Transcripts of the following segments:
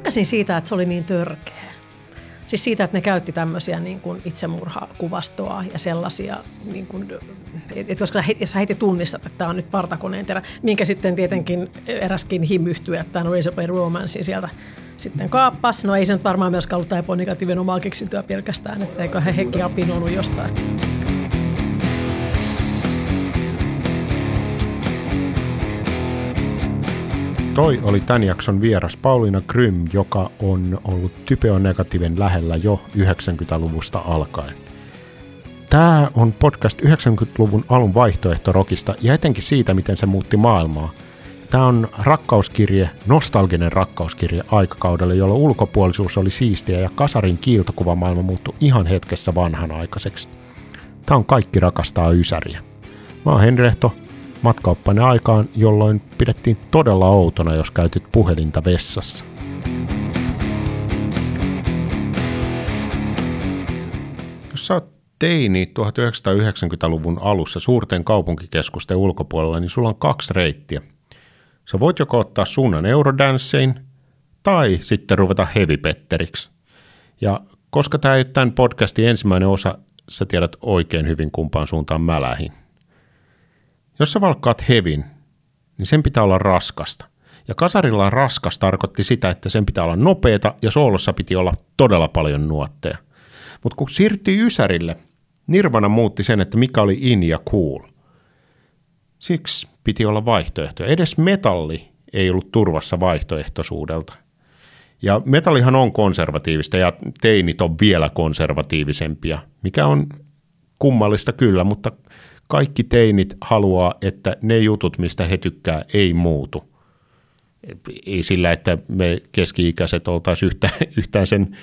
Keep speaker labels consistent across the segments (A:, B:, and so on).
A: tykkäsin siitä, että se oli niin törkeä. Siis siitä, että ne käytti tämmöisiä niin kuin itsemurhakuvastoa ja sellaisia, niin kuin, että koska jos heti tunnistat, että tämä on nyt partakoneen terä, minkä sitten tietenkin eräskin himyhtyy, että tämä on Razorblade Romance sieltä sitten kaappas. No ei se nyt varmaan myöskään ollut tämä negatiivinen omaa keksintöä pelkästään, että eikö he hekin apinoinut jostain.
B: Toi oli tämän jakson vieras Pauliina Grym, joka on ollut typeonegatiivin lähellä jo 90-luvusta alkaen. Tämä on podcast 90-luvun alun vaihtoehtorokista ja etenkin siitä, miten se muutti maailmaa. Tämä on rakkauskirje, nostalginen rakkauskirje aikakaudelle, jolloin ulkopuolisuus oli siistiä ja kasarin kiiltokuvamaailma muuttui ihan hetkessä vanhanaikaiseksi. Tämä on Kaikki rakastaa Ysäriä. Mä oon Henrehto, matkaoppainen aikaan, jolloin pidettiin todella outona, jos käytit puhelinta vessassa. Jos sä oot teini 1990-luvun alussa suurten kaupunkikeskusten ulkopuolella, niin sulla on kaksi reittiä. Sä voit joko ottaa suunnan Eurodancein tai sitten ruveta hevipetteriksi. Ja koska tämä ei tämän podcastin ensimmäinen osa, sä tiedät oikein hyvin kumpaan suuntaan mä lähin. Jos sä valkkaat hevin, niin sen pitää olla raskasta. Ja kasarilla raskas tarkoitti sitä, että sen pitää olla nopeeta ja soolossa piti olla todella paljon nuotteja. Mutta kun siirtyi Ysärille, Nirvana muutti sen, että mikä oli in ja cool. Siksi piti olla vaihtoehtoja. Edes metalli ei ollut turvassa vaihtoehtoisuudelta. Ja metallihan on konservatiivista ja teinit on vielä konservatiivisempia, mikä on kummallista kyllä, mutta kaikki teinit haluaa, että ne jutut, mistä he tykkää, ei muutu. Ei sillä, että me keski-ikäiset oltaisiin yhtään, yhtään sen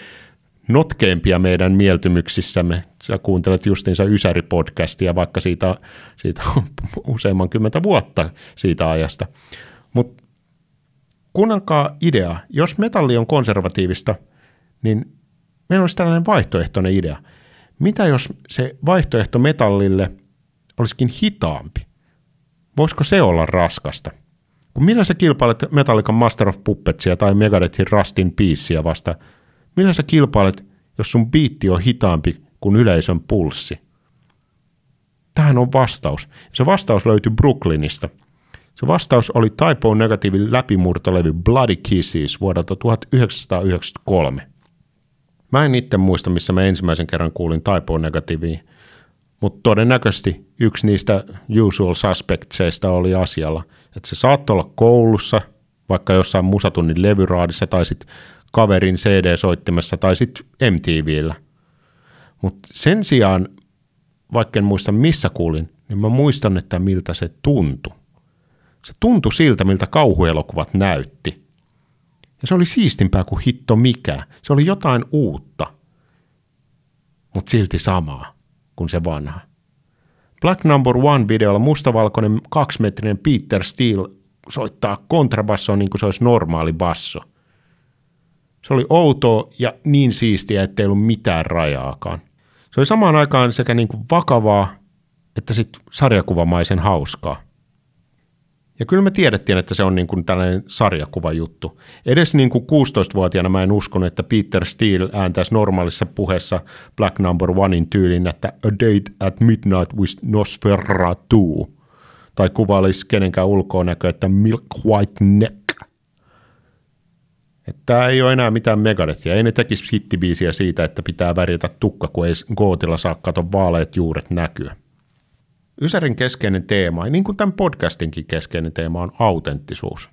B: notkeempia meidän mieltymyksissämme. Sä kuuntelet justiinsa Ysäri-podcastia, vaikka siitä, siitä on useamman kymmentä vuotta siitä ajasta. Mutta kuunnelkaa idea. Jos metalli on konservatiivista, niin meillä olisi tällainen vaihtoehtoinen idea. Mitä jos se vaihtoehto metallille – olisikin hitaampi. Voisiko se olla raskasta? Kun millä sä kilpailet Metallican Master of Puppetsia tai Megadethin Rustin Peacea vasta, millä sä kilpailet, jos sun biitti on hitaampi kuin yleisön pulssi? Tähän on vastaus. Se vastaus löytyy Brooklynista. Se vastaus oli Typo negatiivin läpimurtolevy Bloody Kisses vuodelta 1993. Mä en itse muista, missä mä ensimmäisen kerran kuulin Typo negatiivia, mutta todennäköisesti yksi niistä usual suspectseista oli asialla, että se saattoi olla koulussa, vaikka jossain musatunnin levyraadissa tai sitten kaverin CD-soittimessa tai sitten MTVllä. Mutta sen sijaan, vaikka en muista missä kuulin, niin mä muistan, että miltä se tuntui. Se tuntui siltä, miltä kauhuelokuvat näytti. Ja se oli siistimpää kuin hitto mikä. Se oli jotain uutta, mutta silti samaa kuin se vanha. Black Number One videolla mustavalkoinen kaksimetrinen Peter Steele soittaa kontrabassoa niin kuin se olisi normaali basso. Se oli outoa ja niin siistiä, ettei ollut mitään rajaakaan. Se oli samaan aikaan sekä niin kuin vakavaa että sitten sarjakuvamaisen hauskaa. Ja kyllä me tiedettiin, että se on niin kuin tällainen sarjakuvajuttu. Edes niin kuin 16-vuotiaana mä en uskonut, että Peter Steele ääntäisi normaalissa puheessa Black Number Onein tyylin, että A Date at Midnight with Nosferatu. Tai kuvailisi kenenkään ulkoonäkö, että Milk White Neck. Tämä ei ole enää mitään Megadethia. Ei ne tekisi hittibiisiä siitä, että pitää värjätä tukka, kun ei gootilla saa kato vaaleet juuret näkyä. Ysärin keskeinen teema, niin kuin tämän podcastinkin keskeinen teema, on autenttisuus.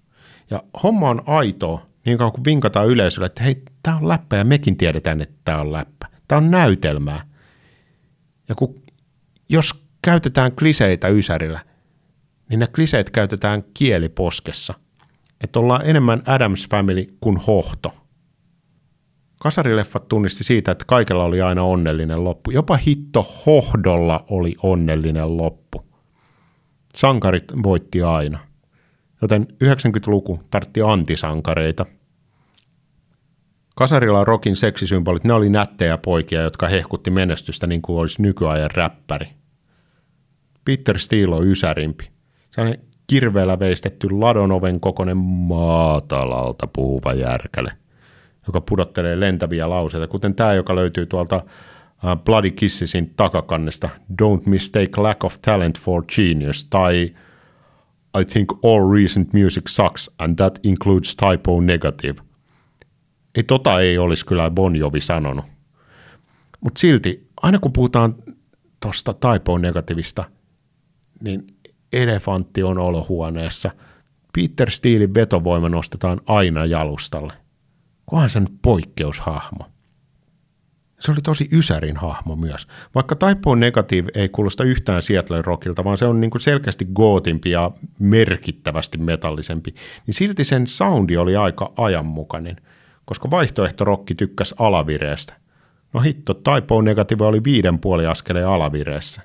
B: Ja homma on aito niin kauan kuin vinkataan yleisölle, että hei, tämä on läppä ja mekin tiedetään, että tämä on läppä. Tämä on näytelmää. Ja kun, jos käytetään kliseitä Ysärillä, niin ne kliseet käytetään kieliposkessa. Että ollaan enemmän Adams Family kuin hohto – Kasarileffat tunnisti siitä, että kaikella oli aina onnellinen loppu. Jopa hitto hohdolla oli onnellinen loppu. Sankarit voitti aina. Joten 90-luku tartti antisankareita. Kasarilla rokin seksisymbolit, ne oli nättejä poikia, jotka hehkutti menestystä niin kuin olisi nykyajan räppäri. Peter Steele on ysärimpi. Sellainen kirveellä veistetty ladonoven kokoinen maatalalta puhuva järkäle – joka pudottelee lentäviä lauseita, kuten tämä, joka löytyy tuolta uh, Bloody Kissesin takakannesta, Don't mistake lack of talent for genius, tai I think all recent music sucks, and that includes typo negative. Ei tota ei olisi kyllä Bon Jovi sanonut. Mutta silti, aina kun puhutaan tuosta typo negativista, niin elefantti on olohuoneessa. Peter Steelin vetovoima nostetaan aina jalustalle. Kunhan sen poikkeushahmo. Se oli tosi Ysärin hahmo myös. Vaikka Typo Negative ei kuulosta yhtään Seattle Rockilta, vaan se on niin kuin selkeästi gootimpi ja merkittävästi metallisempi, niin silti sen soundi oli aika ajanmukainen, koska vaihtoehto rokki tykkäs alavireestä. No hitto, Typo Negative oli viiden puoli askeleen alavireessä.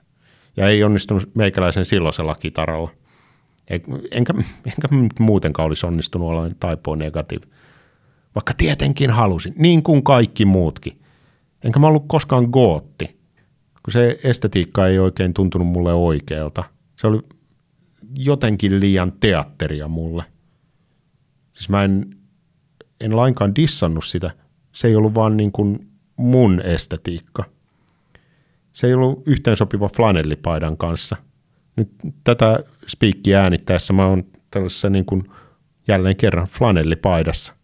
B: Ja ei onnistunut meikäläisen silloisella kitaralla. Enkä, enkä muutenkaan olisi onnistunut olla Typo Negative. Vaikka tietenkin halusin, niin kuin kaikki muutkin. Enkä mä ollut koskaan gootti, kun se estetiikka ei oikein tuntunut mulle oikealta. Se oli jotenkin liian teatteria mulle. Siis mä en, en lainkaan dissannut sitä. Se ei ollut vaan niin kuin mun estetiikka. Se ei ollut yhteensopiva flanellipaidan kanssa. Nyt tätä spiikkiä äänittäessä mä oon tällaisessa niin kuin jälleen kerran flanellipaidassa.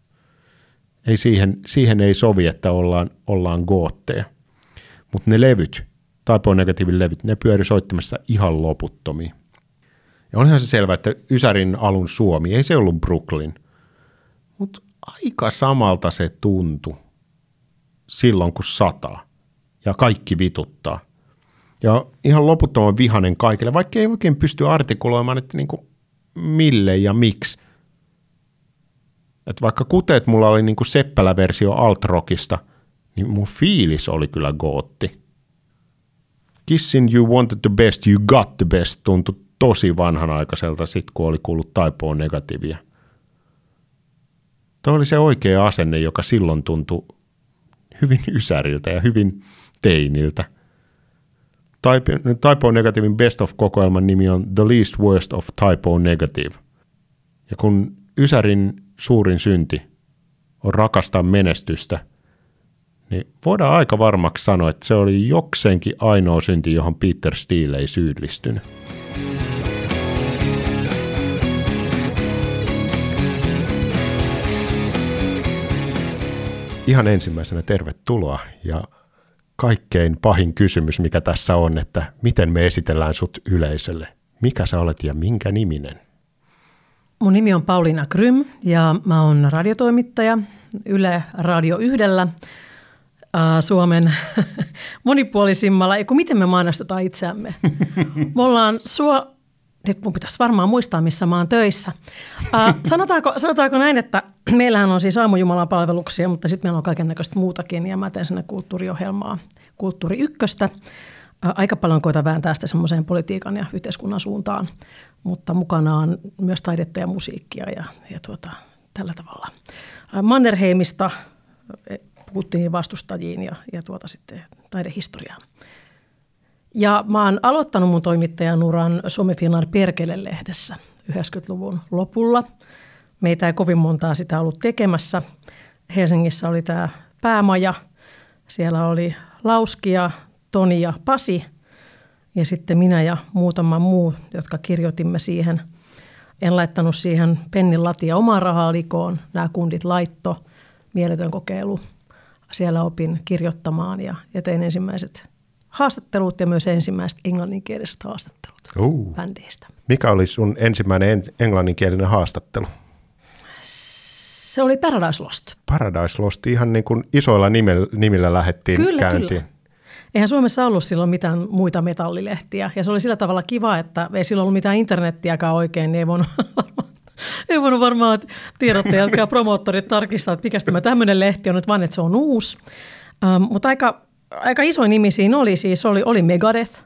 B: Ei siihen, siihen ei sovi, että ollaan, ollaan gootteja. Mutta ne levyt, Typo Negatiivin levyt, ne pyöri soittamassa ihan loputtomiin. Ja onhan se selvä, että Ysärin alun Suomi, ei se ollut Brooklyn. Mutta aika samalta se tuntui silloin, kun sataa. Ja kaikki vituttaa. Ja ihan loputtoman vihanen kaikille, vaikka ei oikein pysty artikuloimaan, että niinku mille ja miksi. Että vaikka kuteet mulla oli niinku seppälä-versio alt-rockista, niin mun fiilis oli kyllä gootti. Kissin You Wanted the Best, You Got the Best tuntui tosi vanhanaikaiselta sit, kun oli kuullut taipoon negatiivia. Tuo oli se oikea asenne, joka silloin tuntui hyvin ysäriltä ja hyvin teiniltä. Typo Negativein Best of-kokoelman nimi on The Least Worst of Typo Negative. Ja kun Ysärin suurin synti on rakastaa menestystä, niin voidaan aika varmaksi sanoa, että se oli jokseenkin ainoa synti, johon Peter Steele ei syyllistynyt. Ihan ensimmäisenä tervetuloa ja kaikkein pahin kysymys, mikä tässä on, että miten me esitellään sut yleisölle. Mikä sä olet ja minkä niminen?
A: Mun nimi on Pauliina Krym ja mä oon radiotoimittaja Yle Radio Yhdellä Suomen monipuolisimmalla, eiku miten me mainostetaan itseämme. Me ollaan Suo, nyt mun pitäisi varmaan muistaa, missä mä oon töissä. Uh, sanotaanko, sanotaanko näin, että meillähän on siis aamujumalan palveluksia, mutta sitten meillä on kaiken näköistä muutakin ja mä teen sinne kulttuuriohjelmaa, Kulttuuri Ykköstä. Aika paljon koitan vääntää sitä semmoiseen politiikan ja yhteiskunnan suuntaan, mutta mukana on myös taidetta ja musiikkia ja, ja tuota, tällä tavalla. Mannerheimista Putinin vastustajiin ja, ja tuota sitten taidehistoriaan. Ja mä oon aloittanut mun toimittajan uran Suomi Finland Perkele-lehdessä 90-luvun lopulla. Meitä ei kovin montaa sitä ollut tekemässä. Helsingissä oli tämä päämaja. Siellä oli Lauskia, Toni ja Pasi ja sitten minä ja muutama muu, jotka kirjoitimme siihen. En laittanut siihen pennin latia omaa rahaa likoon. Nämä kundit laitto, mieletön kokeilu. Siellä opin kirjoittamaan ja, ja tein ensimmäiset haastattelut ja myös ensimmäiset englanninkieliset haastattelut uh. bändeistä.
B: Mikä oli sun ensimmäinen englanninkielinen haastattelu?
A: Se oli Paradise Lost.
B: Paradise Lost, ihan niin kuin isoilla nimillä, nimillä lähdettiin kyllä, käyntiin. Kyllä.
A: Eihän Suomessa ollut silloin mitään muita metallilehtiä ja se oli sillä tavalla kiva, että ei silloin ollut mitään internettiäkään oikein, niin ei voinut, ei voinut varmaan tiedottajat ja promoottorit tarkistaa, että mikä tämä tämmöinen lehti on nyt, vaan että se on uusi. Um, mutta aika aika iso nimi siinä oli siis, oli, oli Megadeth,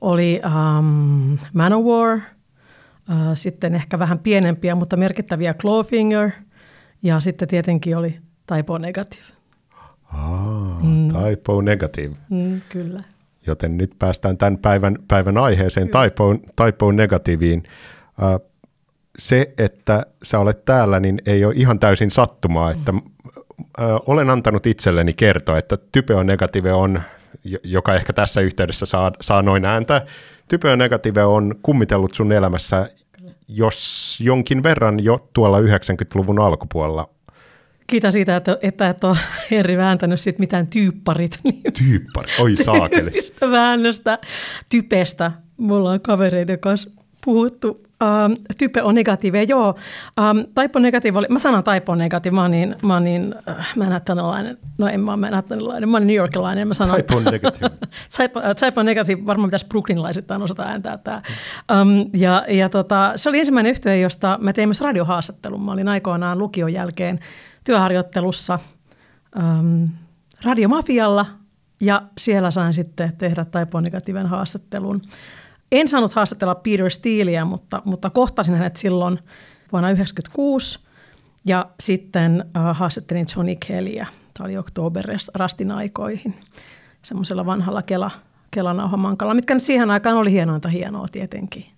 A: oli um, Manowar, uh, sitten ehkä vähän pienempiä, mutta merkittäviä Clawfinger ja sitten tietenkin oli Typo Negative.
B: Ah, mm. Typo Negative.
A: Mm, kyllä.
B: Joten nyt päästään tämän päivän, päivän aiheeseen, Typo, typo Negativiin. Uh, se, että sä olet täällä, niin ei ole ihan täysin sattumaa, että ö, olen antanut itselleni kertoa, että typeonegatiive on, joka ehkä tässä yhteydessä saa, saa noin ääntä, typeonegatiive on kummitellut sun elämässä jos jonkin verran jo tuolla 90-luvun alkupuolella.
A: Kiitän siitä, että, että et ole Henri vääntänyt sit mitään tyypparit.
B: Tyyppari, oi saakeli.
A: väännöstä typestä. Mulla on kavereiden kanssa puhuttu Um, type on negatiivia, joo. Um, type on negatiivia, mä sanon type on negatiivia, mä oon niin, mä oon niin äh, manhattanilainen, no en mä oon manhattanilainen, mä oon New Yorkilainen, mä sanon.
B: Type,
A: uh, type on negatiivia, varmaan pitäisi brooklynlaisittain osata ääntää tämä. Um, ja ja tota, se oli ensimmäinen yhtiö, josta mä tein myös radiohaastattelun. Mä olin aikoinaan lukion jälkeen työharjoittelussa um, radiomafialla ja siellä sain sitten tehdä type on negatiivinen haastattelun. En saanut haastatella Peter Steeleä, mutta, mutta kohtasin hänet silloin vuonna 1996 ja sitten äh, haastattelin Johnny Kellyä. Tämä oli Oktoberrastin aikoihin semmoisella vanhalla Kela, Kelanauhamankalla, mitkä nyt siihen aikaan oli hienointa hienoa tietenkin.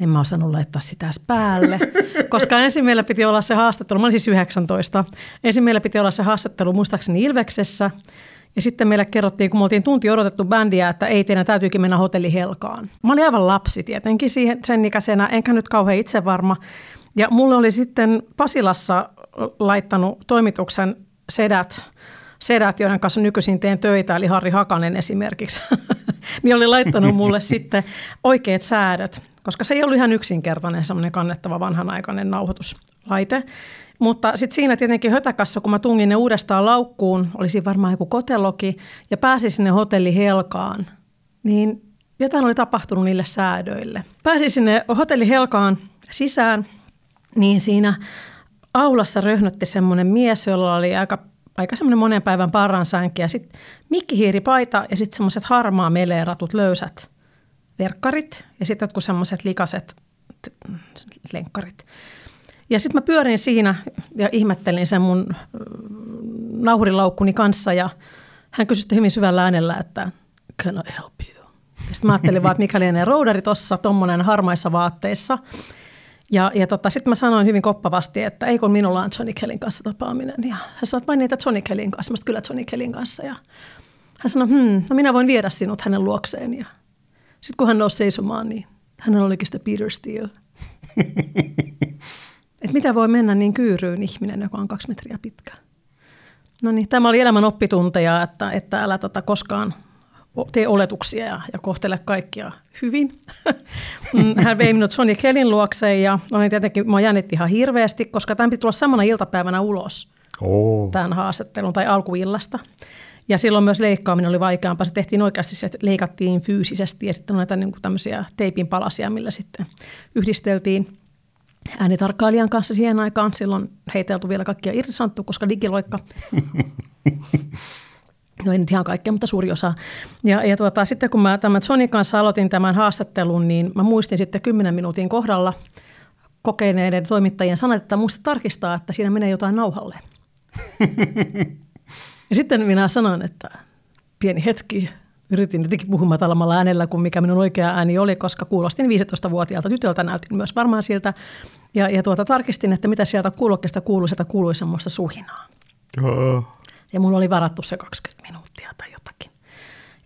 A: En mä osannut laittaa sitä päälle, koska ensin meillä piti olla se haastattelu, mä olin siis 19. Ensin meillä piti olla se haastattelu muistaakseni Ilveksessä – ja sitten meille kerrottiin, kun me oltiin tunti odotettu bändiä, että ei teidän täytyykin mennä hotelli Helkaan. Mä olin aivan lapsi tietenkin siihen, sen ikäisenä, enkä nyt kauhean itse varma. Ja mulle oli sitten Pasilassa laittanut toimituksen sedät, sedät, joiden kanssa nykyisin teen töitä, eli Harri Hakanen esimerkiksi, niin oli laittanut mulle sitten oikeat säädöt, koska se ei ollut ihan yksinkertainen semmoinen kannettava vanhanaikainen nauhoituslaite. Mutta sitten siinä tietenkin hötäkassa, kun mä tungin ne uudestaan laukkuun, olisi varmaan joku koteloki, ja pääsin sinne hotelli Helkaan, niin jotain oli tapahtunut niille säädöille. Pääsin sinne hotelli Helkaan sisään, niin siinä aulassa röhnötti semmoinen mies, jolla oli aika, aika semmoinen monen päivän parransänki ja sitten mikkihiiripaita ja sitten semmoiset harmaa meleeratut löysät verkkarit ja sitten jotkut semmoiset likaset lenkkarit. Ja sitten mä pyörin siinä ja ihmettelin sen mun nauhurilaukkuni kanssa ja hän kysyi hyvin syvällä äänellä, että can I help you? Ja sitten mä ajattelin vaan, että mikä lienee roudari tuossa, tuommoinen harmaissa vaatteissa. Ja, ja tota, sitten mä sanoin hyvin koppavasti, että ei kun minulla on Johnny Kellin kanssa tapaaminen. Ja hän sanoi, että vain niitä Johnny Kellin kanssa. Mä kyllä Johnny Kellin kanssa. Ja hän sanoi, hmm, no minä voin viedä sinut hänen luokseen. Ja sitten kun hän nousi seisomaan, niin hän olikin sitä Peter Steele. että mitä voi mennä niin kyyryyn ihminen, joka on kaksi metriä pitkä. No niin, tämä oli elämän oppitunteja, että, että älä tota koskaan tee oletuksia ja, ja kohtele kaikkia hyvin. Mm, hän vei minut Sonja Kellin luokseen ja olin tietenkin, mua jännitti ihan hirveästi, koska tämän piti tulla samana iltapäivänä ulos oh. tämän haastattelun tai alkuillasta. Ja silloin myös leikkaaminen oli vaikeampaa. Se tehtiin oikeasti, se leikattiin fyysisesti ja sitten näitä niin tämmöisiä teipin palasia, millä sitten yhdisteltiin – äänitarkkailijan kanssa siihen aikaan. Silloin heitelty vielä kaikkia irtisanttu, koska digiloikka. No ei nyt ihan kaikkea, mutta suuri osa. Ja, ja tuota, sitten kun mä tämän Sonin kanssa aloitin tämän haastattelun, niin mä muistin sitten 10 minuutin kohdalla kokeneiden toimittajien sanat, että muista tarkistaa, että siinä menee jotain nauhalle. ja sitten minä sanon, että pieni hetki, yritin jotenkin puhua matalammalla äänellä kuin mikä minun oikea ääni oli, koska kuulostin 15-vuotiaalta tytöltä, näytin myös varmaan siltä. Ja, ja tuota, tarkistin, että mitä sieltä kuulokkeesta kuului, sieltä kuului semmoista suhinaa. Oh. Ja mulla oli varattu se 20 minuuttia tai jotakin.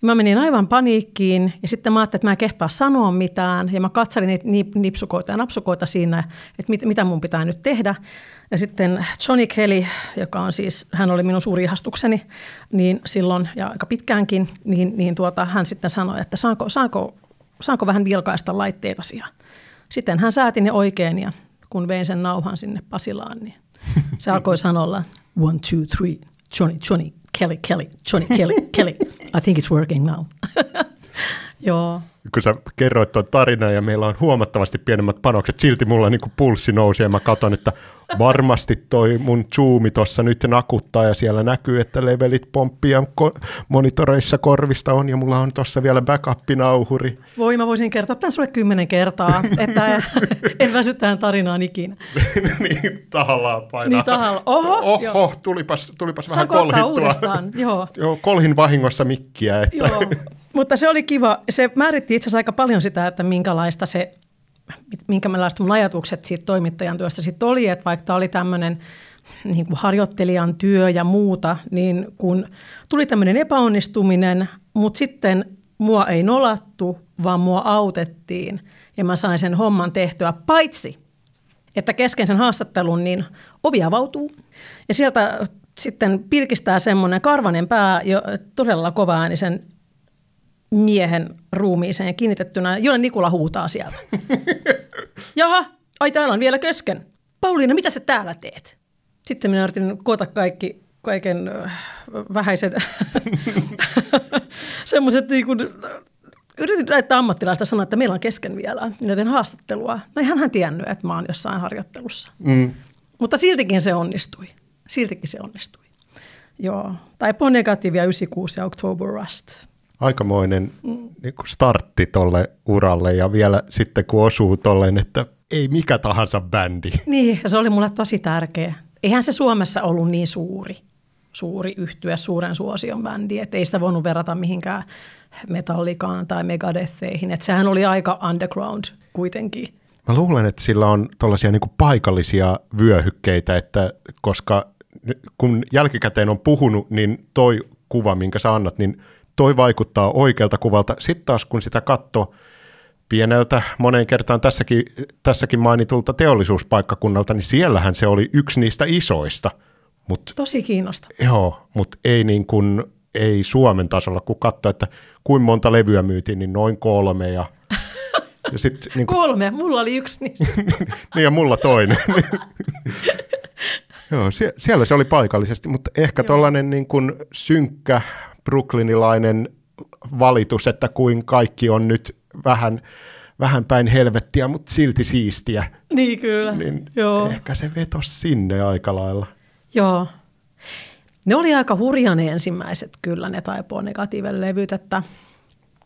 A: Ja mä menin aivan paniikkiin ja sitten mä ajattelin, että mä en kehtaa sanoa mitään. Ja mä katselin niitä nipsukoita ja napsukoita siinä, että mit, mitä mun pitää nyt tehdä. Ja sitten Johnny Kelly, joka on siis, hän oli minun suuri ihastukseni, niin silloin ja aika pitkäänkin, niin, niin tuota, hän sitten sanoi, että saanko, saanko, saanko vähän vilkaista laitteita ja Sitten hän sääti ne oikein ja kun vein sen nauhan sinne Pasilaan, niin se alkoi sanoa one, two, three, Johnny, Johnny, Kelly, Kelly, Johnny, Kelly, Kelly. I think it's working now. Joo.
B: Kun sä kerroit tuon tarinan ja meillä on huomattavasti pienemmät panokset, silti mulla niin kuin pulssi nousi ja mä katson, että varmasti toi mun zoomi tuossa nyt nakuttaa ja siellä näkyy, että levelit pomppia ko- monitoreissa korvista on ja mulla on tuossa vielä backup-nauhuri.
A: Voi, mä voisin kertoa tämän sulle kymmenen kertaa, että en väsy tähän tarinaan ikinä.
B: niin, tahallaan painaa.
A: Niin, tahalla. Oho,
B: Oho tulipas, tulipas vähän kolhittua.
A: uudestaan, joo.
B: joo. kolhin vahingossa mikkiä. Että.
A: Joo. Mutta se oli kiva. Se määritti itse asiassa aika paljon sitä, että minkälaista se minkälaiset mun ajatukset siitä toimittajan työstä sitten oli, että vaikka tämä oli tämmöinen niin kuin harjoittelijan työ ja muuta, niin kun tuli tämmöinen epäonnistuminen, mutta sitten mua ei nolattu, vaan mua autettiin. Ja mä sain sen homman tehtyä, paitsi että kesken sen haastattelun niin ovi avautuu. Ja sieltä sitten pirkistää semmoinen karvanen pää jo todella kovaäänisen miehen ruumiiseen kiinnitettynä, jolle Nikula huutaa sieltä. Jaha, ai täällä on vielä kesken. Pauliina, mitä sä täällä teet? Sitten minä yritin koota kaikki, kaiken vähäisen semmoiset niin kuin, yritin näyttää ammattilaista sanoa, että meillä on kesken vielä. Minä teen haastattelua. No ihan hän tiennyt, että mä oon jossain harjoittelussa. Mm. Mutta siltikin se onnistui. Siltikin se onnistui. Joo. Tai Negatiivia 96 ja October Rust.
B: Aikamoinen niin startti tolle uralle ja vielä sitten kun osuu tolleen, että ei mikä tahansa bändi.
A: Niin, se oli mulle tosi tärkeä. Eihän se Suomessa ollut niin suuri, suuri yhtyä suuren suosion bändi, että ei sitä voinut verrata mihinkään metallikaan tai megadetheihin. Että sehän oli aika underground kuitenkin.
B: Mä luulen, että sillä on tuollaisia niin paikallisia vyöhykkeitä, että koska kun jälkikäteen on puhunut, niin toi kuva, minkä sä annat, niin toi vaikuttaa oikealta kuvalta. Sitten taas kun sitä katsoo pieneltä, moneen kertaan tässäkin, tässäkin mainitulta teollisuuspaikkakunnalta, niin siellähän se oli yksi niistä isoista.
A: Mut, Tosi kiinnosta.
B: Joo, mutta ei, niin kuin, ei Suomen tasolla, kun katsoo, että kuinka monta levyä myytiin, niin noin kolme. Ja,
A: ja sit, niin kuin, kolme, mulla oli yksi niistä.
B: niin ja mulla toinen. Joo, sie- siellä se oli paikallisesti, mutta ehkä tuollainen niin kuin synkkä brooklynilainen valitus, että kuin kaikki on nyt vähän, vähän päin helvettiä, mutta silti siistiä.
A: Niin kyllä,
B: niin Joo. Ehkä se vetos sinne aika lailla.
A: Joo. Ne oli aika hurja ne ensimmäiset kyllä ne taipoo negatiiville levyt, että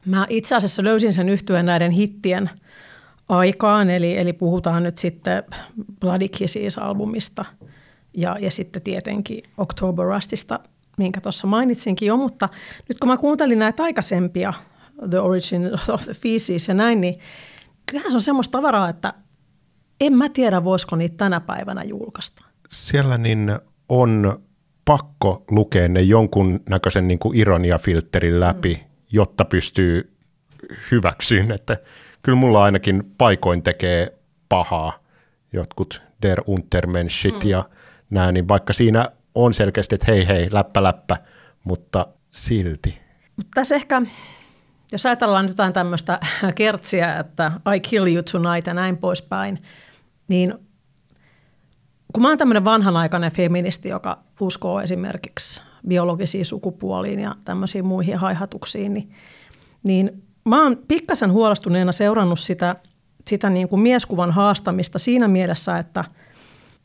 A: mä itse asiassa löysin sen yhtyeen näiden hittien aikaan, eli, eli puhutaan nyt sitten Bloody Kisses-albumista – ja, ja sitten tietenkin October Rustista, minkä tuossa mainitsinkin jo, mutta nyt kun mä kuuntelin näitä aikaisempia, The Origin of the Feces ja näin, niin kyllähän se on semmoista tavaraa, että en mä tiedä, voisiko niitä tänä päivänä julkaista.
B: Siellä niin on pakko lukea ne jonkun näköisen niin kuin ironiafilterin läpi, mm. jotta pystyy hyväksyyn, että kyllä mulla ainakin paikoin tekee pahaa jotkut Der Untermenschit mm. ja nämä, niin vaikka siinä on selkeästi, että hei hei, läppä läppä, mutta silti.
A: Mutta tässä ehkä, jos ajatellaan jotain tämmöistä kertsiä, että I kill you tonight ja näin poispäin, niin kun mä oon tämmöinen vanhanaikainen feministi, joka uskoo esimerkiksi biologisiin sukupuoliin ja tämmöisiin muihin haihatuksiin, niin, niin mä oon pikkasen huolestuneena seurannut sitä, sitä niin kuin mieskuvan haastamista siinä mielessä, että –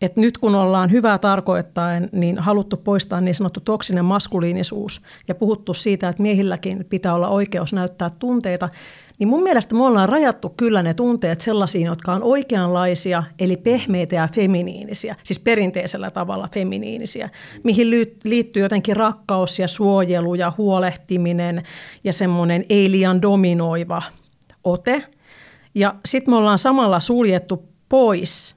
A: että nyt kun ollaan hyvää tarkoittaen, niin haluttu poistaa niin sanottu toksinen maskuliinisuus ja puhuttu siitä, että miehilläkin pitää olla oikeus näyttää tunteita, niin mun mielestä me ollaan rajattu kyllä ne tunteet sellaisiin, jotka on oikeanlaisia, eli pehmeitä ja feminiinisiä, siis perinteisellä tavalla feminiinisiä, mihin liittyy jotenkin rakkaus ja suojelu ja huolehtiminen ja semmoinen ei liian dominoiva ote. Ja sitten me ollaan samalla suljettu pois –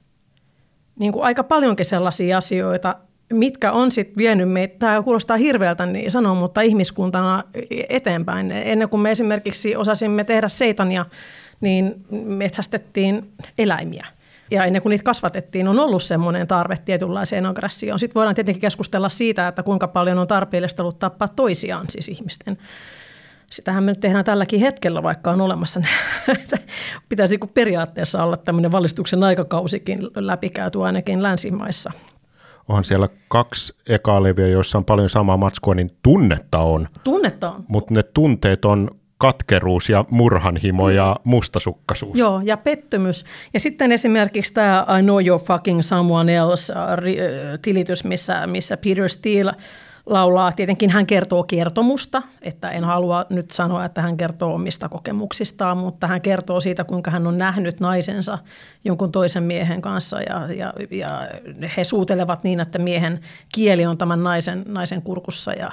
A: niin kuin aika paljonkin sellaisia asioita, mitkä on sitten vienyt meitä, tämä kuulostaa hirveältä niin sanoa, mutta ihmiskuntana eteenpäin. Ennen kuin me esimerkiksi osasimme tehdä seitania, niin metsästettiin eläimiä. Ja ennen kuin niitä kasvatettiin, on ollut semmoinen tarve tietynlaiseen aggressioon. Sitten voidaan tietenkin keskustella siitä, että kuinka paljon on tarpeellista ollut tappaa toisiaan, siis ihmisten sitähän me nyt tehdään tälläkin hetkellä, vaikka on olemassa Pitäisi periaatteessa olla tämmöinen valistuksen aikakausikin läpikäyty ainakin länsimaissa.
B: Onhan siellä kaksi ekaa levyä, joissa on paljon samaa matskua, niin tunnetta on.
A: Tunnetta on.
B: Mutta ne tunteet on katkeruus ja murhanhimo mm. ja mustasukkaisuus.
A: Joo, ja pettymys. Ja sitten esimerkiksi tämä I know you're fucking someone else äh, tilitys, missä, missä Peter Steele – laulaa. Tietenkin hän kertoo kertomusta, että en halua nyt sanoa, että hän kertoo omista kokemuksistaan, mutta hän kertoo siitä, kuinka hän on nähnyt naisensa jonkun toisen miehen kanssa ja, ja, ja he suutelevat niin, että miehen kieli on tämän naisen, naisen kurkussa ja,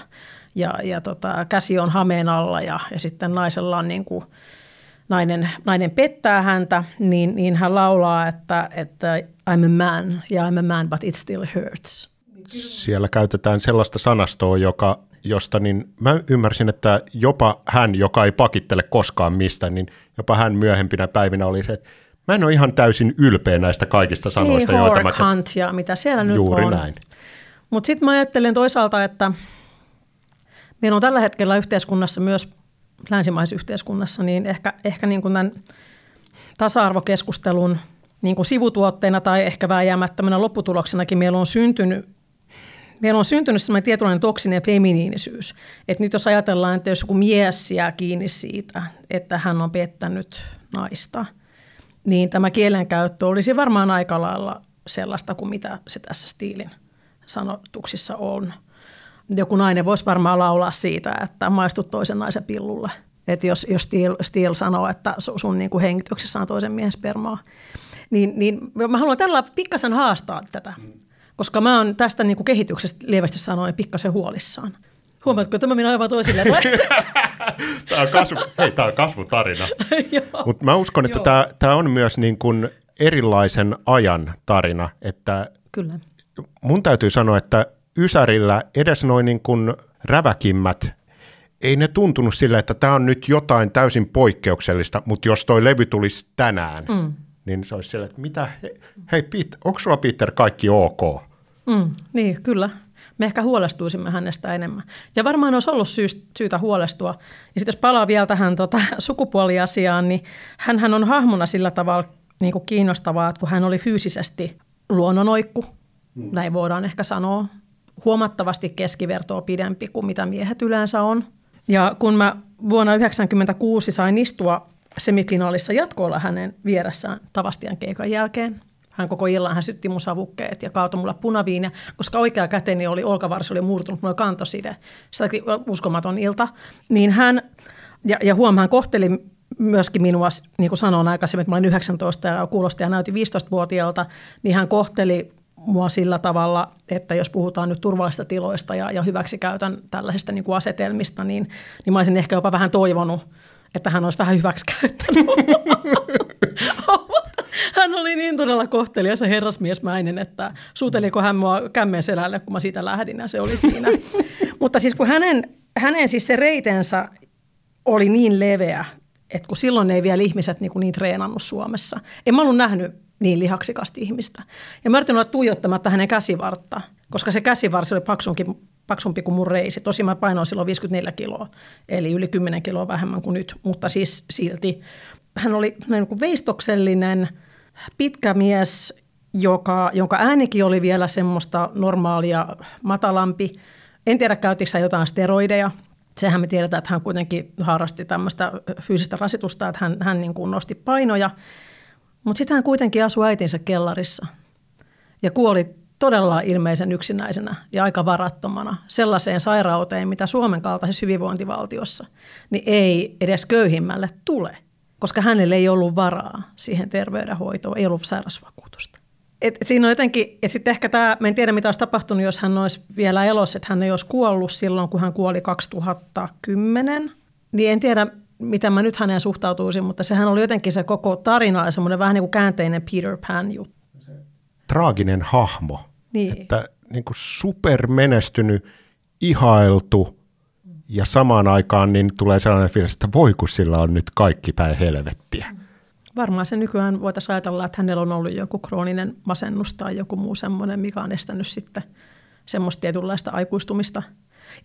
A: ja, ja tota, käsi on hameen alla ja, ja sitten naisella on niin kuin, nainen, nainen pettää häntä, niin, niin hän laulaa, että, että I'm a man, yeah I'm a man, but it still hurts.
B: Siellä käytetään sellaista sanastoa, joka, josta niin mä ymmärsin, että jopa hän, joka ei pakittele koskaan mistä, niin jopa hän myöhempinä päivinä oli se, että mä en ole ihan täysin ylpeä näistä kaikista sanoista,
A: niin,
B: joita mä...
A: Hunt ja mitä siellä nyt
B: Juuri
A: on.
B: näin.
A: Mutta sitten mä ajattelen toisaalta, että meillä on tällä hetkellä yhteiskunnassa myös länsimaisessa yhteiskunnassa, niin ehkä, ehkä niin kuin tämän tasa-arvokeskustelun niin kuin sivutuotteena tai ehkä vääjäämättömänä lopputuloksenakin meillä on syntynyt Meillä on syntynyt sellainen tietynlainen toksinen feminiinisyys. Että nyt jos ajatellaan, että jos joku mies jää kiinni siitä, että hän on pettänyt naista, niin tämä kielenkäyttö olisi varmaan aika lailla sellaista kuin mitä se tässä stiilin sanotuksissa on. Joku nainen voisi varmaan laulaa siitä, että maistut toisen naisen pillulle. Että jos, jos Steel, Steel sanoo, että sun niin kuin hengityksessä on toisen miehen spermaa. Niin, niin mä haluan tällä pikkasen haastaa tätä, koska mä oon tästä niin kuin kehityksestä lievästi sanoen pikkasen huolissaan. Huomaatko, että mä menen aivan toisille?
B: tämä on, kasvu, hei, tämä on kasvutarina. Mutta mä uskon, että tämä, tämä on myös niin kuin erilaisen ajan tarina. Että
A: Kyllä.
B: Mun täytyy sanoa, että Ysärillä edes noin niin kuin räväkimmät, ei ne tuntunut sillä, että tämä on nyt jotain täysin poikkeuksellista, mutta jos toi levy tulisi tänään, mm. niin se olisi sillä, että mitä, hei Pete, onko sulla Peter kaikki ok?
A: Mm, niin, kyllä. Me ehkä huolestuisimme hänestä enemmän. Ja varmaan olisi ollut syy, syytä huolestua. Ja sitten jos palaa vielä tähän tota, sukupuoliasiaan, niin hän on hahmona sillä tavalla niin kuin kiinnostavaa, että kun hän oli fyysisesti luonnonoikku, mm. näin voidaan ehkä sanoa, huomattavasti keskivertoa pidempi kuin mitä miehet yleensä on. Ja kun mä vuonna 1996 sain istua semifinaalissa jatkoilla hänen vieressään Tavastian keikan jälkeen, hän koko illan hän sytti mun savukkeet ja kaatoi mulla punaviinia, koska oikea käteni oli, olkavarsi oli murtunut, mulla oli kantoside. Se oli uskomaton ilta. Niin hän, ja, ja huom, hän kohteli myöskin minua, niin kuin sanoin aikaisemmin, että mä olin 19 ja kuulosti ja näytin 15-vuotiaalta, niin hän kohteli mua sillä tavalla, että jos puhutaan nyt turvallisista tiloista ja, ja hyväksikäytön tällaisista niin kuin asetelmista, niin, niin mä olisin ehkä jopa vähän toivonut, että hän olisi vähän hyväksikäyttänyt. hän oli niin todella kohtelias ja herrasmiesmäinen, että suuteliko hän mua kämmeen selälle, kun mä siitä lähdin ja se oli siinä. Mutta siis kun hänen, hänen siis se reitensä oli niin leveä, että kun silloin ei vielä ihmiset niin, niin treenannut Suomessa. En mä ollut nähnyt niin lihaksikasta ihmistä. Ja mä yritin olla tuijottamatta hänen käsivartta, koska se käsivarsi oli paksunkin, paksumpi kuin mun reisi. Tosi mä painoin silloin 54 kiloa, eli yli 10 kiloa vähemmän kuin nyt, mutta siis silti. Hän oli niin kuin veistoksellinen, pitkä mies, joka, jonka äänikin oli vielä semmoista normaalia matalampi. En tiedä, käytikö hän jotain steroideja. Sehän me tiedetään, että hän kuitenkin harrasti tämmöistä fyysistä rasitusta, että hän, hän niin kuin nosti painoja. Mutta sitten hän kuitenkin asui äitinsä kellarissa ja kuoli todella ilmeisen yksinäisenä ja aika varattomana sellaiseen sairauteen, mitä Suomen kaltaisessa hyvinvointivaltiossa, niin ei edes köyhimmälle tule, koska hänelle ei ollut varaa siihen terveydenhoitoon, ei ollut sairausvakuutusta. Et, et siinä on jotenkin, ja sitten ehkä tämä, mä en tiedä mitä olisi tapahtunut, jos hän olisi vielä elossa, että hän ei olisi kuollut silloin, kun hän kuoli 2010, niin en tiedä, mitä mä nyt häneen suhtautuisin, mutta sehän oli jotenkin se koko tarina semmoinen vähän niin kuin käänteinen Peter Pan juttu.
B: Traaginen hahmo. Niin. Että niin kuin supermenestynyt, ihailtu ja samaan aikaan niin tulee sellainen fiilis, että voi kun sillä on nyt kaikki päin helvettiä.
A: Varmaan se nykyään voitaisiin ajatella, että hänellä on ollut joku krooninen masennus tai joku muu semmoinen, mikä on estänyt sitten semmoista tietynlaista aikuistumista –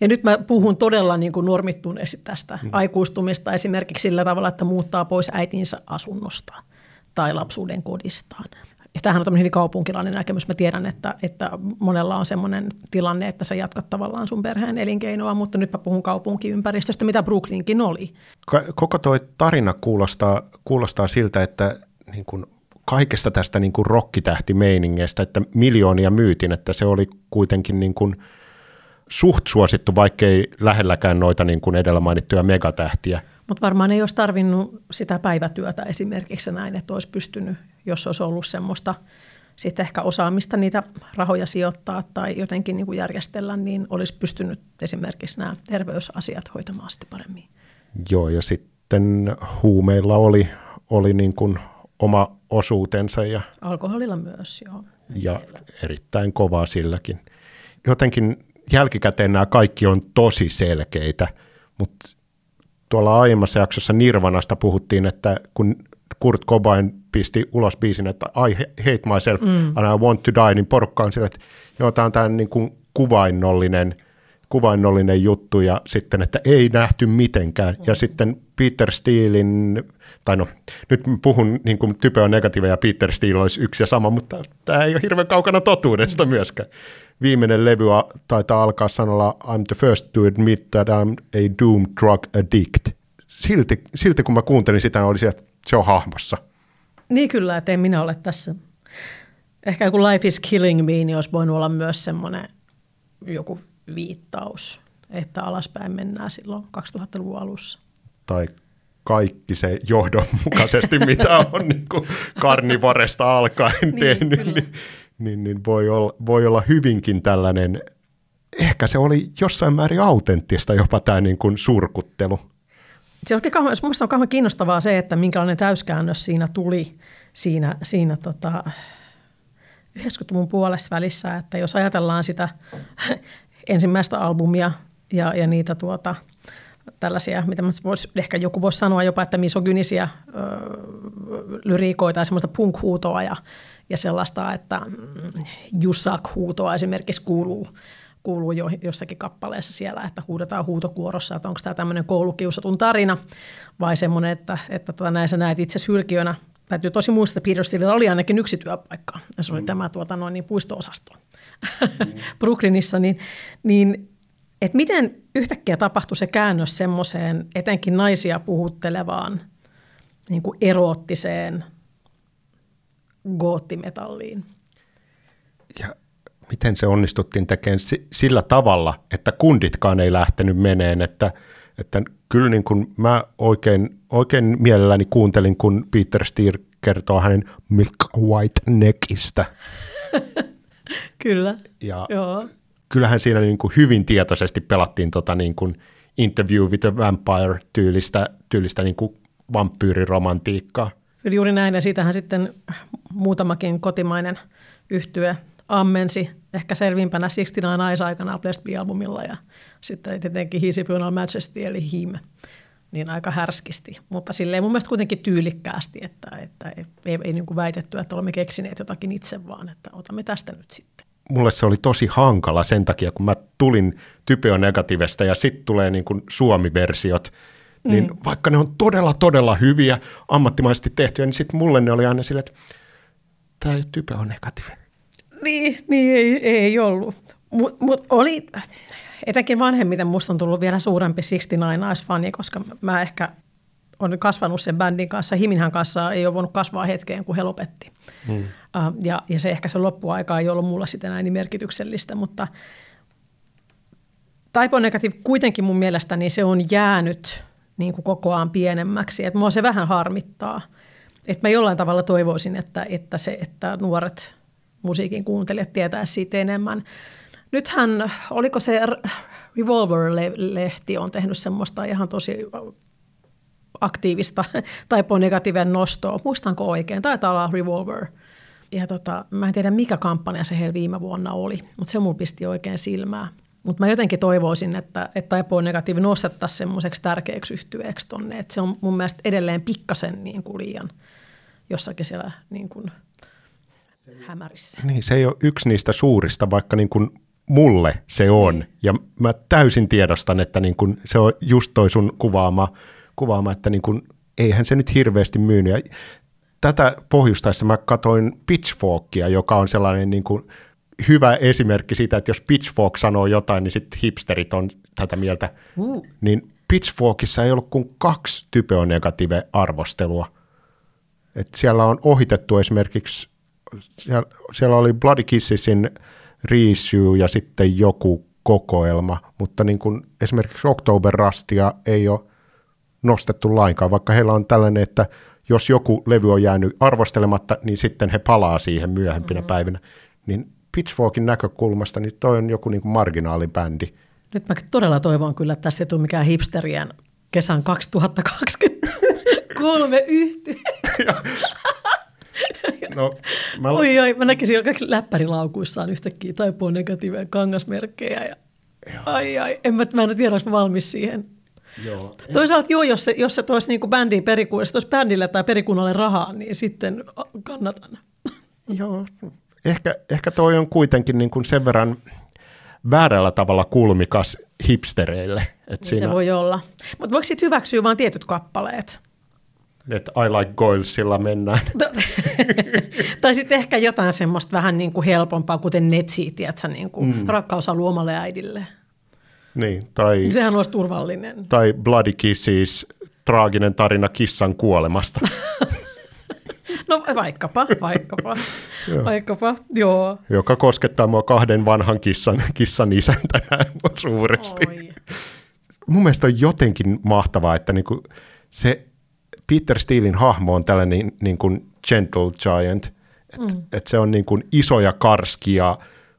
A: ja nyt mä puhun todella niin kuin normittuneesti tästä mm. aikuistumista esimerkiksi sillä tavalla, että muuttaa pois äitinsä asunnosta tai lapsuuden kodistaan. Ja tämähän on tämmöinen hyvin kaupunkilainen näkemys. Mä tiedän, että, että monella on semmoinen tilanne, että sä jatkat tavallaan sun perheen elinkeinoa, mutta nyt mä puhun kaupunkiympäristöstä, mitä Brooklynkin oli.
B: Koko toi tarina kuulostaa, kuulostaa siltä, että niin kuin kaikesta tästä niin kuin rokkitähtimeiningestä, että miljoonia myytin, että se oli kuitenkin niin kuin – suht suosittu, vaikkei lähelläkään noita niin kuin edellä mainittuja megatähtiä.
A: Mutta varmaan ei olisi tarvinnut sitä päivätyötä esimerkiksi näin, että olisi pystynyt, jos olisi ollut semmoista sitten ehkä osaamista niitä rahoja sijoittaa tai jotenkin niin kuin järjestellä, niin olisi pystynyt esimerkiksi nämä terveysasiat hoitamaan sitten paremmin.
B: Joo, ja sitten huumeilla oli, oli niin kuin oma osuutensa. Ja,
A: Alkoholilla myös, joo.
B: Ja erittäin kovaa silläkin. jotenkin jälkikäteen nämä kaikki on tosi selkeitä, mutta tuolla aiemmassa jaksossa Nirvanasta puhuttiin, että kun Kurt Cobain pisti ulos biisin, että I hate myself mm. and I want to die, niin porukka on sillä, että joo, tämä on tämä niin kuin kuvainnollinen, kuvainnollinen juttu ja sitten, että ei nähty mitenkään. Mm. Ja sitten Peter Steelin, tai no nyt puhun niin kuin type on negatiivinen ja Peter Steele olisi yksi ja sama, mutta tämä ei ole hirveän kaukana totuudesta mm. myöskään. Viimeinen levy taitaa alkaa sanalla I'm the first to admit that I'm a doomed drug addict. Silti, silti kun mä kuuntelin sitä, oli se, että se on hahmossa.
A: Niin kyllä, että en minä ole tässä. Ehkä joku Life is Killing Me, niin olisi voinut olla myös semmoinen joku viittaus, että alaspäin mennään silloin 2000-luvun alussa.
B: Tai kaikki se johdonmukaisesti, mitä on niin kuin karnivoresta alkaen niin, tehnyt, niin, niin, niin voi, olla, voi olla hyvinkin tällainen, ehkä se oli jossain määrin autenttista jopa tämä niin kuin surkuttelu
A: se on kauhean, on kauhean kiinnostavaa se, että minkälainen täyskäännös siinä tuli siinä, siinä tota 90-luvun puolessa välissä, että jos ajatellaan sitä ensimmäistä albumia ja, ja niitä tuota, tällaisia, mitä vois, ehkä joku voisi sanoa jopa, että misogynisiä ö, lyriikoita ja semmoista punk-huutoa ja, ja sellaista, että mm, Jussak-huutoa esimerkiksi kuuluu kuuluu jo jossakin kappaleessa siellä, että huudetaan huutokuorossa, että onko tämä tämmöinen koulukiusatun tarina vai semmoinen, että, että tota, näin sä näet itse sylkiönä. Täytyy tosi muistaa, että Peter Steelillä oli ainakin yksi työpaikka, ja se oli mm. tämä tuota, noin, niin puisto-osasto mm. Brooklynissa, niin, niin että miten yhtäkkiä tapahtui se käännös semmoiseen etenkin naisia puhuttelevaan niin kuin eroottiseen goottimetalliin?
B: Ja miten se onnistuttiin tekemään sillä tavalla, että kunditkaan ei lähtenyt meneen, että, että kyllä niin kuin mä oikein, oikein mielelläni kuuntelin, kun Peter Steer kertoo hänen Milk White Neckistä.
A: kyllä,
B: ja joo. Kyllähän siinä niin kuin hyvin tietoisesti pelattiin tota niin kuin Interview with a Vampire-tyylistä tyylistä niin kuin vampyyriromantiikkaa.
A: Kyllä juuri näin, ja siitähän sitten muutamakin kotimainen yhtye ammensi ehkä selvimpänä 69 Eyes-aikana Blessed Be-albumilla ja sitten tietenkin His Funeral Majesty eli Him, niin aika härskisti, mutta silleen mun mielestä kuitenkin tyylikkäästi, että, että ei, ei, ei niin kuin väitetty, että olemme keksineet jotakin itse, vaan että otamme tästä nyt sitten.
B: Mulle se oli tosi hankala sen takia, kun mä tulin Typeo Negativesta ja sitten tulee niin kuin Suomi-versiot, niin mm. vaikka ne on todella, todella hyviä, ammattimaisesti tehtyjä, niin sitten mulle ne oli aina silleen, että tämä Type on negative
A: niin, niin ei, ei ollut. Mutta mut oli, etenkin vanhemmiten musta on tullut vielä suurempi 69 fani koska mä ehkä on kasvanut sen bändin kanssa. Himinhän kanssa ei ole voinut kasvaa hetkeen, kun he lopetti. Uh, ja, ja se ehkä se loppuaika ei ollut mulla sitten näin niin merkityksellistä, mutta Taipo Negative kuitenkin mun mielestä niin se on jäänyt niin kuin kokoaan pienemmäksi. Että mua se vähän harmittaa. Että mä jollain tavalla toivoisin, että, että, se, että nuoret musiikin tietää siitä enemmän. Nythän, oliko se Revolver-lehti on tehnyt semmoista ihan tosi aktiivista tai negatiivinen nostoa. Muistanko oikein? Taitaa olla Revolver. Ja tota, mä en tiedä, mikä kampanja se heillä viime vuonna oli, mutta se mulla pisti oikein silmää. Mutta mä jotenkin toivoisin, että, että Taipo Negatiivi nostettaisiin semmoiseksi tärkeäksi yhtyeeksi tonne. Että se on mun mielestä edelleen pikkasen niin kuin liian jossakin siellä niin kuin – hämärissä.
B: Niin, se ei ole yksi niistä suurista, vaikka niin kuin mulle se on. Niin. Ja mä täysin tiedostan, että niin kuin se on just toi sun kuvaama, kuvaama että niin kuin, eihän se nyt hirveästi myynyt. Ja tätä pohjustaessa mä katsoin Pitchforkia, joka on sellainen niin kuin hyvä esimerkki siitä, että jos Pitchfork sanoo jotain, niin sitten hipsterit on tätä mieltä. Uh. Niin Pitchforkissa ei ollut kuin kaksi typeonegatiive-arvostelua. Et siellä on ohitettu esimerkiksi siellä, siellä oli Bloody Kissesin reissue ja sitten joku kokoelma, mutta niin kuin esimerkiksi October Rustia ei ole nostettu lainkaan, vaikka heillä on tällainen, että jos joku levy on jäänyt arvostelematta, niin sitten he palaa siihen myöhempinä mm-hmm. päivinä. Niin Pitchforkin näkökulmasta, niin toi on joku niin kuin marginaalibändi.
A: Nyt mä todella toivon kyllä, että tästä ei tule mikään hipsterien kesän 2023 yhty.
B: No,
A: mä... Oi, oi, mä näkisin jo kaikki läppärilaukuissaan yhtäkkiä taipua negatiivisia kangasmerkkejä. Ja... Ai, ai, en mä, mä en tiedä, olisi valmis siihen. Joo. Toisaalta joo, jos se, jos se toisi niin bändiin perikunnille, jos bändille tai perikunnalle rahaa, niin sitten kannatan.
B: Joo, ehkä, ehkä toi on kuitenkin niin kuin sen verran väärällä tavalla kulmikas hipstereille.
A: Että niin siinä... Se voi olla. Mutta voiko sitten hyväksyä vain tietyt kappaleet?
B: Että I like Goilsilla mennään.
A: tai sitten ehkä jotain semmoista vähän niin kuin helpompaa, kuten Netsi, tiedätkö, niin kuin mm. rakkaus omalle äidille.
B: Niin, tai...
A: Sehän olisi turvallinen.
B: Tai Bloody Kisses, traaginen tarina kissan kuolemasta.
A: no vaikkapa, vaikkapa, vaikkapa, joo.
B: Joka koskettaa mua kahden vanhan kissan, kissan isäntänä suuresti. Oi. Mun mielestä on jotenkin mahtavaa, että niinku se Peter Steelin hahmo on tällainen niin kuin gentle giant, että mm. et se on niin kuin iso ja karski ja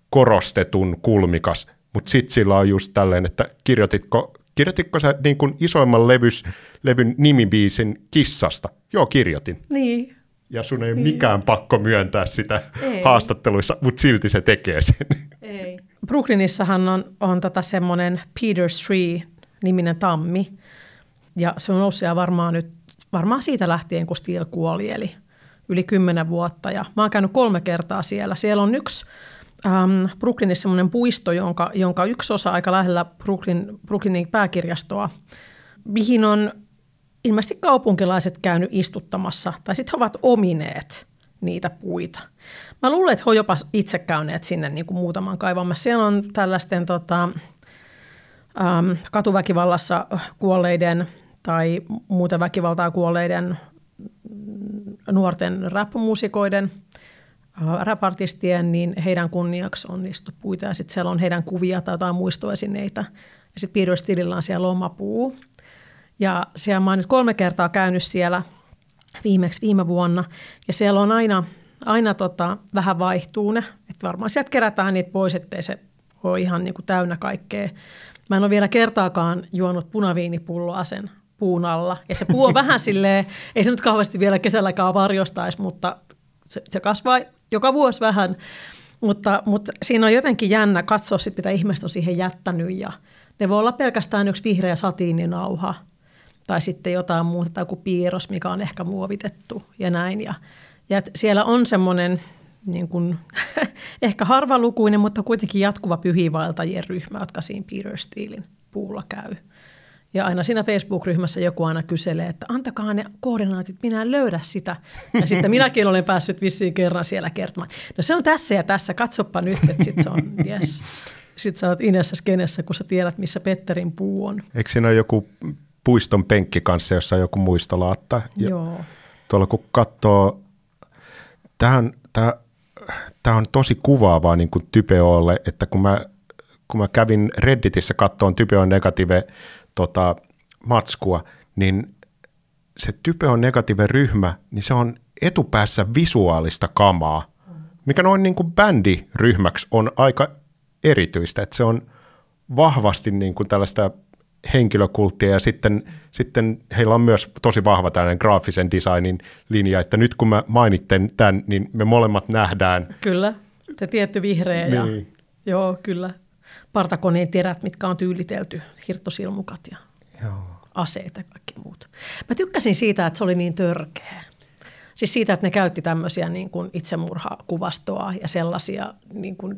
B: korostetun kulmikas, mutta sitten sillä on just tälleen, että kirjoititko, kirjoititko sä niin kuin isoimman levys, levyn nimibiisin kissasta? Joo, kirjoitin.
A: Niin.
B: Ja sun ei ole niin. mikään pakko myöntää sitä ei. haastatteluissa, mutta silti se tekee sen.
A: Ei. Brooklynissahan on, on tota semmoinen Peter Tree-niminen tammi, ja se on siellä varmaan nyt, varmaan siitä lähtien, kun Steel kuoli, eli yli kymmenen vuotta. Ja mä oon käynyt kolme kertaa siellä. Siellä on yksi ähm, Brooklynissa semmoinen puisto, jonka, jonka yksi osa aika lähellä Brooklyn, Brooklynin pääkirjastoa, mihin on ilmeisesti kaupunkilaiset käynyt istuttamassa, tai sitten he ovat omineet niitä puita. Mä luulen, että he jopa itse käyneet sinne niin kuin muutaman kaivamassa. Siellä on tällaisten tota, ähm, katuväkivallassa kuolleiden tai muuten väkivaltaa kuolleiden nuorten rap-muusikoiden – Äh, rapartistien, niin heidän kunniaksi on puita ja sitten siellä on heidän kuvia tai jotain muistoesineitä. Ja sitten Peter Stillillä on siellä lomapuu. Ja siellä mä oon nyt kolme kertaa käynyt siellä viimeksi viime vuonna. Ja siellä on aina, aina tota, vähän vaihtuu ne. Että varmaan sieltä kerätään niitä pois, ettei se ole ihan niin kuin täynnä kaikkea. Mä en ole vielä kertaakaan juonut punaviinipulloa sen puun alla. Ja se puu on vähän silleen, ei se nyt kauheasti vielä kesälläkään varjostaisi, mutta se, se kasvaa joka vuosi vähän, mutta, mutta siinä on jotenkin jännä katsoa, sit, mitä ihmiset on siihen jättänyt ja ne voi olla pelkästään yksi vihreä satiininauha tai sitten jotain muuta tai joku piirros, mikä on ehkä muovitettu ja näin. Ja, ja siellä on semmoinen niin kuin, ehkä harvalukuinen, mutta kuitenkin jatkuva pyhiinvaeltajien ryhmä, jotka siinä Peter Steelin puulla käy. Ja aina siinä Facebook-ryhmässä joku aina kyselee, että antakaa ne koordinaatit, minä en löydä sitä. Ja sitten minäkin olen päässyt vissiin kerran siellä kertomaan. No se on tässä ja tässä, katsoppa nyt, että sitten se on, yes. Sitten sä oot Inessä skenessä, kun sä tiedät, missä Petterin puu on.
B: Eikö siinä ole joku puiston penkki kanssa, jossa on joku muistolaatta?
A: Ja Joo.
B: Tuolla kun katsoo, tähän, tämä, tämä on tosi kuvaavaa niin kuin Typeolle, että kun mä, kun mä kävin Redditissä kattoon Typeon negative tota, matskua, niin se type on negatiivinen ryhmä, niin se on etupäässä visuaalista kamaa, mikä noin niin kuin bändiryhmäksi on aika erityistä, että se on vahvasti niin kuin tällaista henkilökulttia ja sitten, sitten heillä on myös tosi vahva tällainen graafisen designin linja, että nyt kun mä mainitten tämän, niin me molemmat nähdään.
A: Kyllä, se tietty vihreä niin. ja joo, kyllä partakoneen terät, mitkä on tyylitelty, hirttosilmukat ja Joo. aseet ja kaikki muut. Mä tykkäsin siitä, että se oli niin törkeä. Siis siitä, että ne käytti tämmöisiä niin kuin itsemurhakuvastoa ja sellaisia, niin kuin,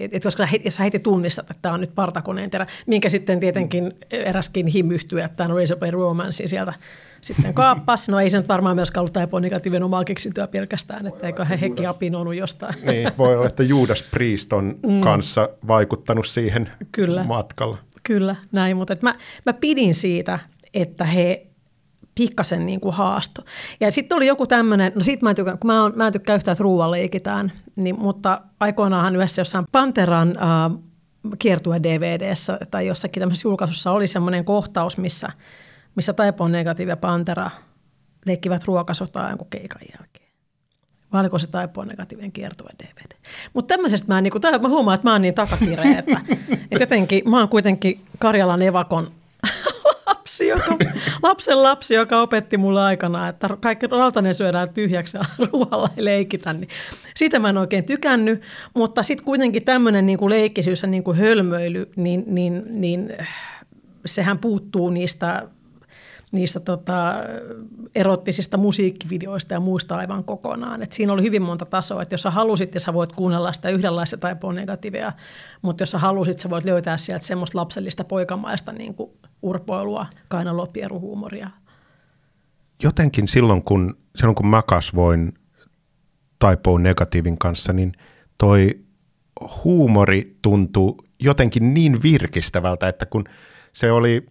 A: että koska jos sä heti tunnistat, että tämä on nyt partakoneen terä, minkä sitten tietenkin eräskin himyhtyy, että tämä on Razorblade Romance sieltä sitten kaappas. No ei se nyt varmaan myöskään ollut tämä negatiivinen omaa keksintöä pelkästään, että eikö he hekin apinoinut jostain.
B: Niin, voi olla, että Judas Priest on mm. kanssa vaikuttanut siihen Kyllä. matkalla.
A: Kyllä, näin, mutta mä, mä pidin siitä, että he pikkasen niin kuin haasto. Ja sitten oli joku tämmöinen, no sit mä en tykkää, kun mä, on, mä en yhtään, että ruuan leikitään, niin, mutta aikoinaanhan yhdessä jossain Panteran äh, kiertue DVDssä tai jossakin tämmöisessä julkaisussa oli semmoinen kohtaus, missä, missä Taipon negatiivi ja Pantera leikkivät ruokasotaa jonkun keikan jälkeen. Vai oliko se Taipon negatiivinen kiertue DVD? Mutta tämmöisestä mä, niin kuin, mä huomaan, että mä oon niin takakireä, että, että jotenkin mä oon kuitenkin Karjalan evakon lapsi, joka, lapsen lapsi, joka opetti mulle aikana, että kaikki rautainen syödään tyhjäksi ja ruoalla ei leikitä. Niin siitä mä en oikein tykännyt, mutta sitten kuitenkin tämmöinen niin kuin leikkisyys ja niin kuin hölmöily, niin, niin, niin sehän puuttuu niistä niistä tota, erottisista musiikkivideoista ja muista aivan kokonaan. Et siinä oli hyvin monta tasoa, että jos sä halusit, ja sä voit kuunnella sitä yhdenlaista tai negatiivia, mutta jos sä halusit, sä voit löytää sieltä semmoista lapsellista poikamaista niin kuin urpoilua, kainalopieruhuumoria.
B: Jotenkin silloin kun, silloin, kun mä kasvoin Taipoon negatiivin kanssa, niin toi huumori tuntui jotenkin niin virkistävältä, että kun se oli –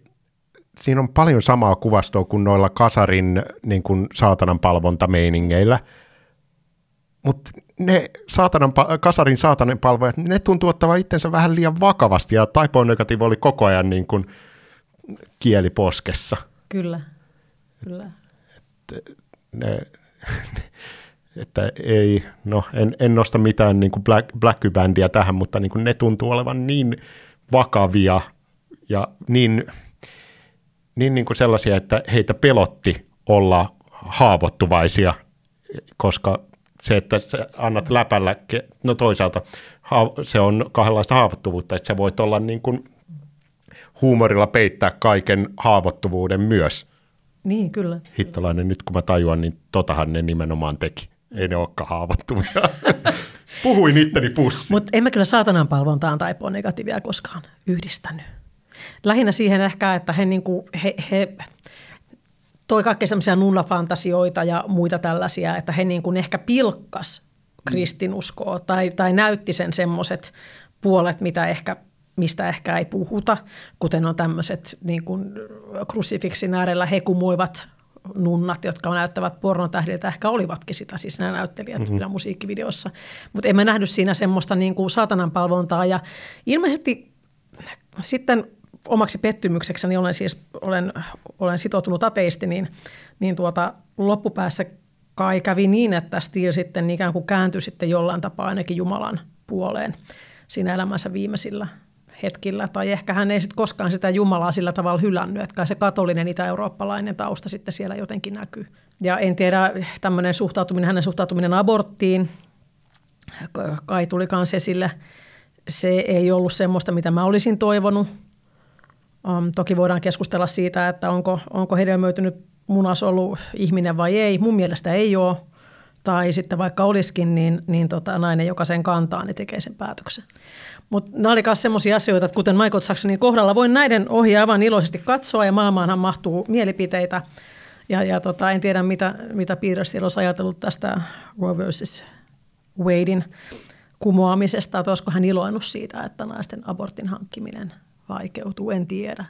B: siinä on paljon samaa kuvastoa kuin noilla kasarin niin kuin saatanan palvontameiningeillä, mutta ne saatanan, kasarin saatanan palvojat, ne tuntuu ottavan itsensä vähän liian vakavasti, ja Taipoon negatiivi oli koko ajan niin kuin kieli poskessa.
A: Kyllä, kyllä.
B: Että, ne, että ei, no en, en nosta mitään niin kuin black, black bändiä tähän, mutta niin kuin ne tuntuu olevan niin vakavia ja niin niin, niin kuin sellaisia, että heitä pelotti olla haavoittuvaisia, koska se, että sä annat läpällä, no toisaalta se on kahdenlaista haavoittuvuutta, että sä voit olla niin kuin huumorilla peittää kaiken haavoittuvuuden myös.
A: Niin, kyllä.
B: Hittolainen, nyt kun mä tajuan, niin totahan ne nimenomaan teki. Ei ne olekaan haavoittuvia. Puhuin itteni pussi.
A: Mutta emme kyllä saatanan palvontaan tai negatiivia koskaan yhdistänyt lähinnä siihen ehkä, että he, niin kuin, he, he toi kaikkea semmoisia nunnafantasioita ja muita tällaisia, että he niin kuin ehkä pilkkas kristinuskoa tai, tai näytti sen semmoiset puolet, mitä ehkä mistä ehkä ei puhuta, kuten on tämmöiset niin kuin krusifiksin äärellä hekumoivat nunnat, jotka näyttävät pornotähdiltä, ehkä olivatkin sitä, siis nämä näyttelijät mm-hmm. musiikkivideossa. Mutta emme nähnyt siinä semmoista niin kuin saatanan palvontaa ja ilmeisesti sitten omaksi pettymyksekseni olen siis olen, olen sitoutunut ateisti, niin, niin tuota, loppupäässä kai kävi niin, että Steel sitten ikään kuin kääntyi sitten jollain tapaa ainakin Jumalan puoleen siinä elämänsä viimeisillä hetkillä. Tai ehkä hän ei sitten koskaan sitä Jumalaa sillä tavalla hylännyt, että se katolinen itä-eurooppalainen tausta sitten siellä jotenkin näkyy. Ja en tiedä, tämmöinen suhtautuminen, hänen suhtautuminen aborttiin, kai tuli kanssa esille. Se ei ollut semmoista, mitä mä olisin toivonut – Um, toki voidaan keskustella siitä, että onko, onko hedelmöitynyt munasolu ihminen vai ei. Mun mielestä ei ole. Tai sitten vaikka olisikin, niin, niin tota, nainen, joka sen kantaa, niin tekee sen päätöksen. Mutta nämä oli myös sellaisia asioita, että kuten Michael Jacksonin kohdalla, voin näiden ohi aivan iloisesti katsoa ja maailmaanhan mahtuu mielipiteitä. Ja, ja tota, en tiedä, mitä, mitä Peters olisi ajatellut tästä Roe vs. Wadein kumoamisesta, että olisiko hän iloinut siitä, että naisten abortin hankkiminen – vaikeutuu, en tiedä.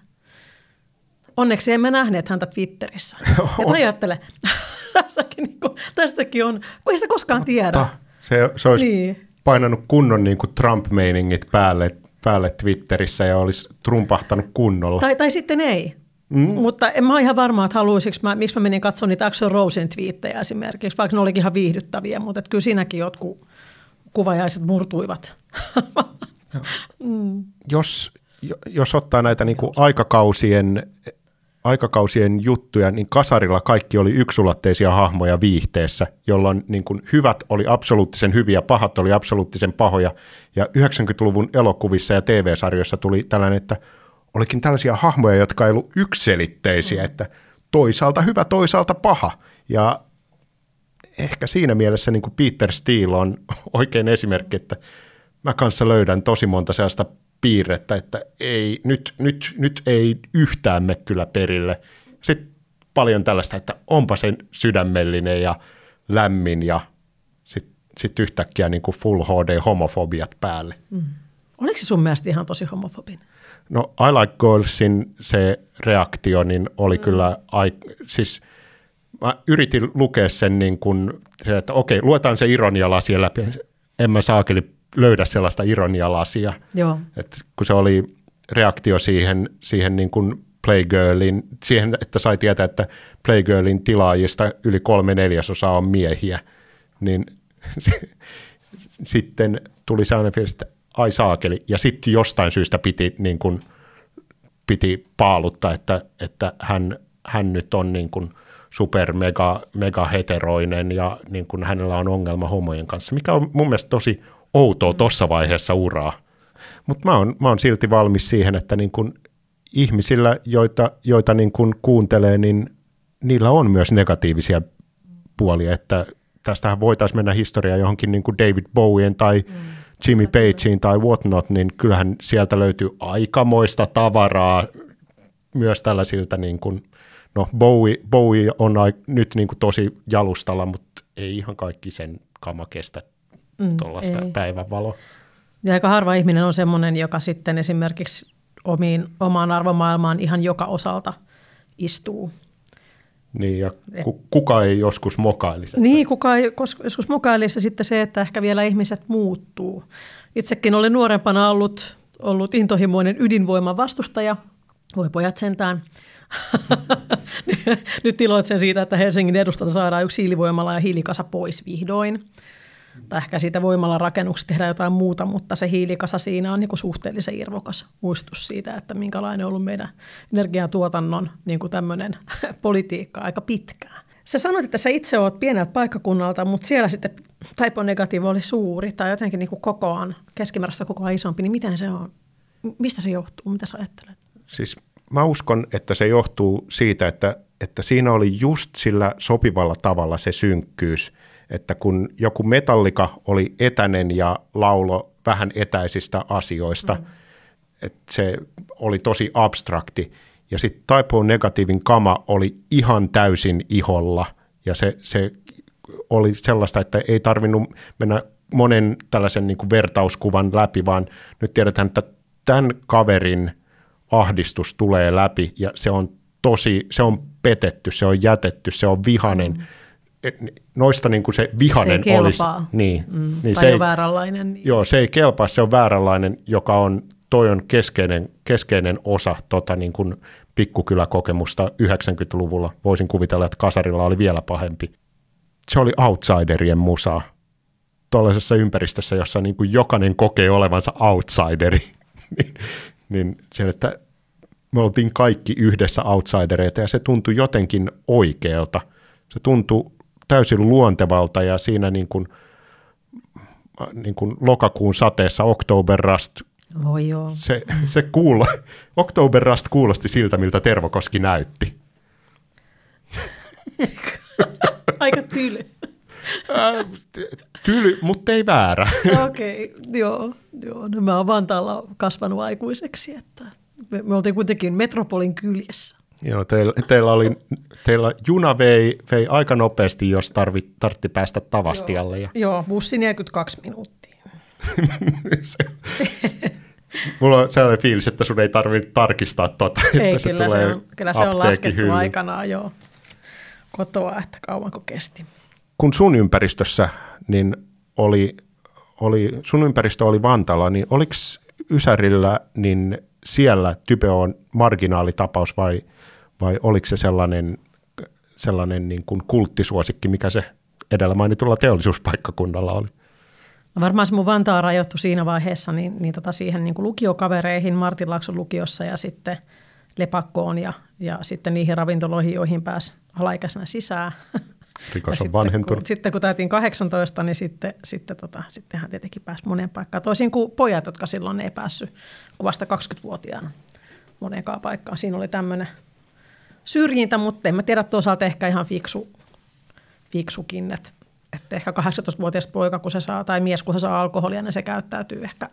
A: Onneksi emme nähneet häntä Twitterissä. Ja ajattele, tästäkin, niin kuin, tästäkin on, kun ei sitä koskaan tiedä.
B: Se, se olisi niin. painanut kunnon niin kuin Trump-meiningit päälle, päälle Twitterissä ja olisi trumpahtanut kunnolla.
A: Tai, tai sitten ei. Mm. Mutta en mä ole ihan varma, että haluaisinko mä, miksi mä menin katsomaan niitä Axel Rosen twiittejä esimerkiksi, vaikka ne olikin ihan viihdyttäviä, mutta kyllä siinäkin jotkut kuvajaiset murtuivat.
B: mm. Jos jos ottaa näitä niin kuin aikakausien, aikakausien juttuja, niin kasarilla kaikki oli yksulotteisia hahmoja viihteessä, jolloin niin kuin hyvät oli absoluuttisen hyviä, pahat oli absoluuttisen pahoja. Ja 90-luvun elokuvissa ja TV-sarjoissa tuli tällainen, että olikin tällaisia hahmoja, jotka ei ollut ykselitteisiä, että toisaalta hyvä, toisaalta paha. Ja ehkä siinä mielessä niin kuin Peter Steele on oikein esimerkki, että mä kanssa löydän tosi monta sellaista piirrettä, että ei, nyt, nyt, nyt ei yhtään me kyllä perille. Sitten paljon tällaista, että onpa sen sydämellinen ja lämmin ja sitten sit yhtäkkiä niin kuin full HD-homofobiat päälle. Mm.
A: Oliko se sun mielestä ihan tosi homofobin?
B: No I Like Girlsin se reaktio niin oli mm. kyllä, ai, siis mä yritin lukea sen niin kuin, että okei, luetaan se ironialasi läpi. En mä saakeli löydä sellaista ironialasia.
A: Joo.
B: Et kun se oli reaktio siihen, siihen niin kuin Playgirlin, siihen, että sai tietää, että Playgirlin tilaajista yli kolme neljäsosaa on miehiä, niin sitten tuli sellainen fiilis, että ai saakeli, ja sitten jostain syystä piti niin kuin piti paaluttaa, että, että hän, hän nyt on niin kuin super mega, mega heteroinen ja niin kuin hänellä on ongelma homojen kanssa, mikä on mun mielestä tosi outoa tuossa vaiheessa uraa. Mutta mä oon, mä oon silti valmis siihen, että niin kuin ihmisillä, joita, joita niin kuin kuuntelee, niin niillä on myös negatiivisia puolia, että tästähän voitaisiin mennä historiaan johonkin niin kuin David Bowien tai mm. Jimmy Pagein tai whatnot, niin kyllähän sieltä löytyy aikamoista tavaraa myös tällaisilta, niin kuin, no Bowie, Bowie on nyt niin kuin tosi jalustalla, mutta ei ihan kaikki sen kama kestä mm, tuollaista päivänvaloa.
A: Ja aika harva ihminen on sellainen, joka sitten esimerkiksi omiin, omaan arvomaailmaan ihan joka osalta istuu.
B: Niin, ja ku, kuka ei joskus mokailisi.
A: Niin, kuka ei joskus mokailisi. Ja sitten se, että ehkä vielä ihmiset muuttuu. Itsekin olen nuorempana ollut, ollut intohimoinen ydinvoiman vastustaja. Voi pojat sentään. Nyt iloitsen siitä, että Helsingin edustalta saadaan yksi hiilivoimala ja hiilikasa pois vihdoin tai ehkä siitä voimalla rakennuksesta tehdä jotain muuta, mutta se hiilikasa siinä on niin kuin suhteellisen irvokas muistutus siitä, että minkälainen on ollut meidän energiatuotannon niin kuin tämmöinen politiikka aika pitkään. Sä sanoit, että sä itse oot pieneltä paikkakunnalta, mutta siellä sitten negatiivi oli suuri tai jotenkin niin kuin kokoaan, keskimääräistä kokoaan isompi, niin miten se on? Mistä se johtuu? Mitä sä ajattelet?
B: Siis mä uskon, että se johtuu siitä, että, että siinä oli just sillä sopivalla tavalla se synkkyys – että kun joku metallika oli etäinen ja laulo vähän etäisistä asioista, mm. että se oli tosi abstrakti. Ja sitten Typo Negatiivin kama oli ihan täysin iholla ja se, se oli sellaista, että ei tarvinnut mennä monen tällaisen niin kuin vertauskuvan läpi, vaan nyt tiedetään, että tämän kaverin ahdistus tulee läpi ja se on tosi, se on petetty, se on jätetty, se on vihanen. Mm noista niin kuin se vihanen
A: se
B: olisi. Niin,
A: mm, niin tai se ei, vääränlainen. Niin.
B: Joo, se ei kelpaa, se on vääränlainen, joka on, toi on keskeinen, keskeinen osa tota niin kuin pikkukyläkokemusta 90-luvulla. Voisin kuvitella, että Kasarilla oli vielä pahempi. Se oli outsiderien musa tuollaisessa ympäristössä, jossa niin kuin jokainen kokee olevansa outsideri. niin, niin se, että me oltiin kaikki yhdessä outsidereita ja se tuntui jotenkin oikealta. Se tuntui täysin luontevalta ja siinä niin kuin, niin kuin lokakuun sateessa Oktoberrast
A: Oh, joo.
B: Se, se kuulo, Oktoberrast kuulosti siltä, miltä Tervokoski näytti.
A: Aika tyly.
B: Äh, tyly, mutta ei väärä.
A: Okei, okay, joo. joo. No, mä oon Vantaalla kasvanut aikuiseksi, että me, me oltiin kuitenkin metropolin kyljessä.
B: Joo, teillä, teillä, oli, teillä juna vei, vei aika nopeasti, jos tarvi, tartti päästä Tavastialle.
A: Joo, ja... joo bussi 42 minuuttia.
B: se, mulla on sellainen fiilis, että sun ei tarvitse tarkistaa tuota,
A: ei,
B: että
A: se kyllä tulee se on, kyllä se on laskettu hylly. aikanaan jo kotoa, että kauanko kesti.
B: Kun sun ympäristössä niin oli, oli, sun ympäristö oli Vantaalla, niin oliko Ysärillä niin siellä Type on marginaalitapaus vai – vai oliko se sellainen, sellainen niin kuin kulttisuosikki, mikä se edellä mainitulla teollisuuspaikkakunnalla oli?
A: No varmaan se mun Vantaa rajoittui siinä vaiheessa niin, niin tota siihen niin kuin lukiokavereihin Martin Laakson lukiossa ja sitten Lepakkoon ja, ja sitten niihin ravintoloihin, joihin pääsi alaikäisenä sisään.
B: Rikos on vanhentunut.
A: Kun, sitten kun täytiin 18, niin sitten, sitten tota, sittenhän tietenkin pääsi moneen paikkaan. Toisin kuin pojat, jotka silloin ei päässyt vasta 20-vuotiaana moneenkaan paikkaan. Siinä oli tämmöinen syrjintä, mutta en mä tiedä toisaalta ehkä ihan fiksu, fiksukin, että, että ehkä 18-vuotias poika, kun se saa, tai mies, kun se saa alkoholia, niin se käyttäytyy ehkä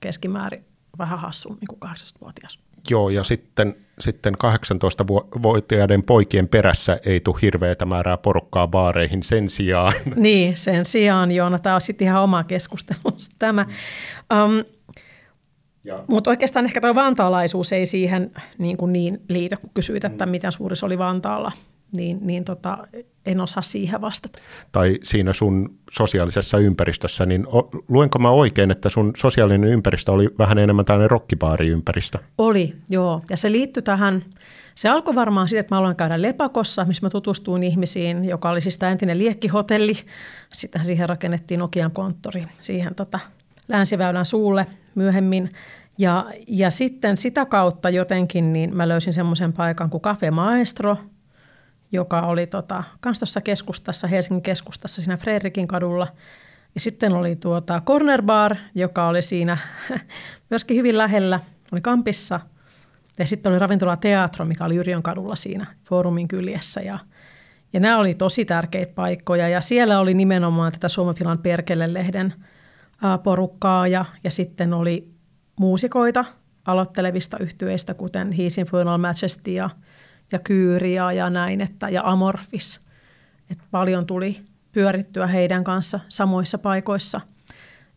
A: keskimäärin vähän hassummin kuin 18-vuotias.
B: Joo, ja sitten, sitten 18-vuotiaiden poikien perässä ei tule hirveätä määrää porukkaa baareihin sen sijaan.
A: Niin, sen sijaan, joo, no tämä on sitten ihan oma keskustelunsa tämä. Um, mutta oikeastaan ehkä tuo vantaalaisuus ei siihen niin, kuin niin liity, kun kysyit, että mm. miten suuri se oli Vantaalla, niin, niin tota, en osaa siihen vastata.
B: Tai siinä sun sosiaalisessa ympäristössä, niin o, luenko mä oikein, että sun sosiaalinen ympäristö oli vähän enemmän tällainen rokkibaariympäristö?
A: Oli, joo. Ja se liittyi tähän, se alkoi varmaan siitä, että mä aloin käydä Lepakossa, missä mä tutustuin ihmisiin, joka oli siis tämä entinen liekkihotelli. Sitten siihen rakennettiin Nokian konttori siihen tota, Länsiväylän suulle myöhemmin. Ja, ja sitten sitä kautta jotenkin niin mä löysin semmoisen paikan kuin Cafe Maestro, joka oli tota, kans tuossa keskustassa, Helsingin keskustassa siinä Fredrikin kadulla. Ja sitten oli tuota Corner Bar, joka oli siinä myöskin hyvin lähellä, oli Kampissa. Ja sitten oli ravintola Teatro, mikä oli Yrjön kadulla siinä foorumin kyljessä. Ja, ja nämä oli tosi tärkeitä paikkoja. Ja siellä oli nimenomaan tätä Suomen Filan Perkele-lehden porukkaa ja, ja sitten oli muusikoita aloittelevista yhtyeistä, kuten His Infernal Majesty ja, ja Kyyria ja näin, että, ja Amorphis. Et paljon tuli pyörittyä heidän kanssa samoissa paikoissa.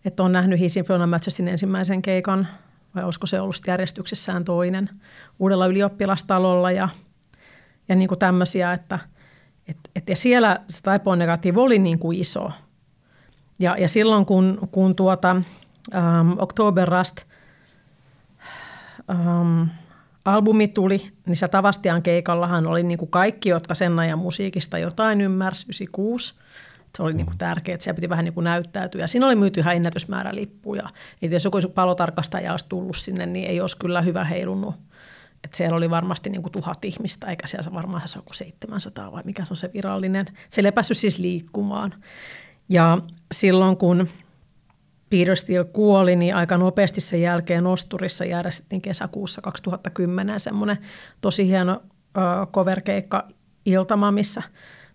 A: Että on nähnyt His Infernal Majestyn ensimmäisen keikan, vai olisiko se ollut järjestyksessään toinen, uudella ylioppilastalolla ja, ja niin kuin tämmöisiä, että et, et, ja siellä se Taipoon negatiivi oli niin kuin iso. Ja, ja silloin kun, kun tuota, um, October Rust – um, albumi tuli, niin se Tavastian keikallahan oli niin kuin kaikki, jotka sen ajan musiikista jotain ymmärsi, 96. Se oli niin kuin tärkeää, että siellä piti vähän niin kuin näyttäytyä. Ja siinä oli myyty ihan ennätysmäärä lippuja. Et jos joku palotarkastaja olisi tullut sinne, niin ei olisi kyllä hyvä heilunut. Et siellä oli varmasti niin kuin tuhat ihmistä, eikä siellä varmaan se joku 700 vai mikä se on se virallinen. Se ei päässyt siis liikkumaan. Ja silloin kun Peter Steele kuoli, niin aika nopeasti sen jälkeen Osturissa järjestettiin kesäkuussa 2010 semmoinen tosi hieno coverkeikka Iltama, missä,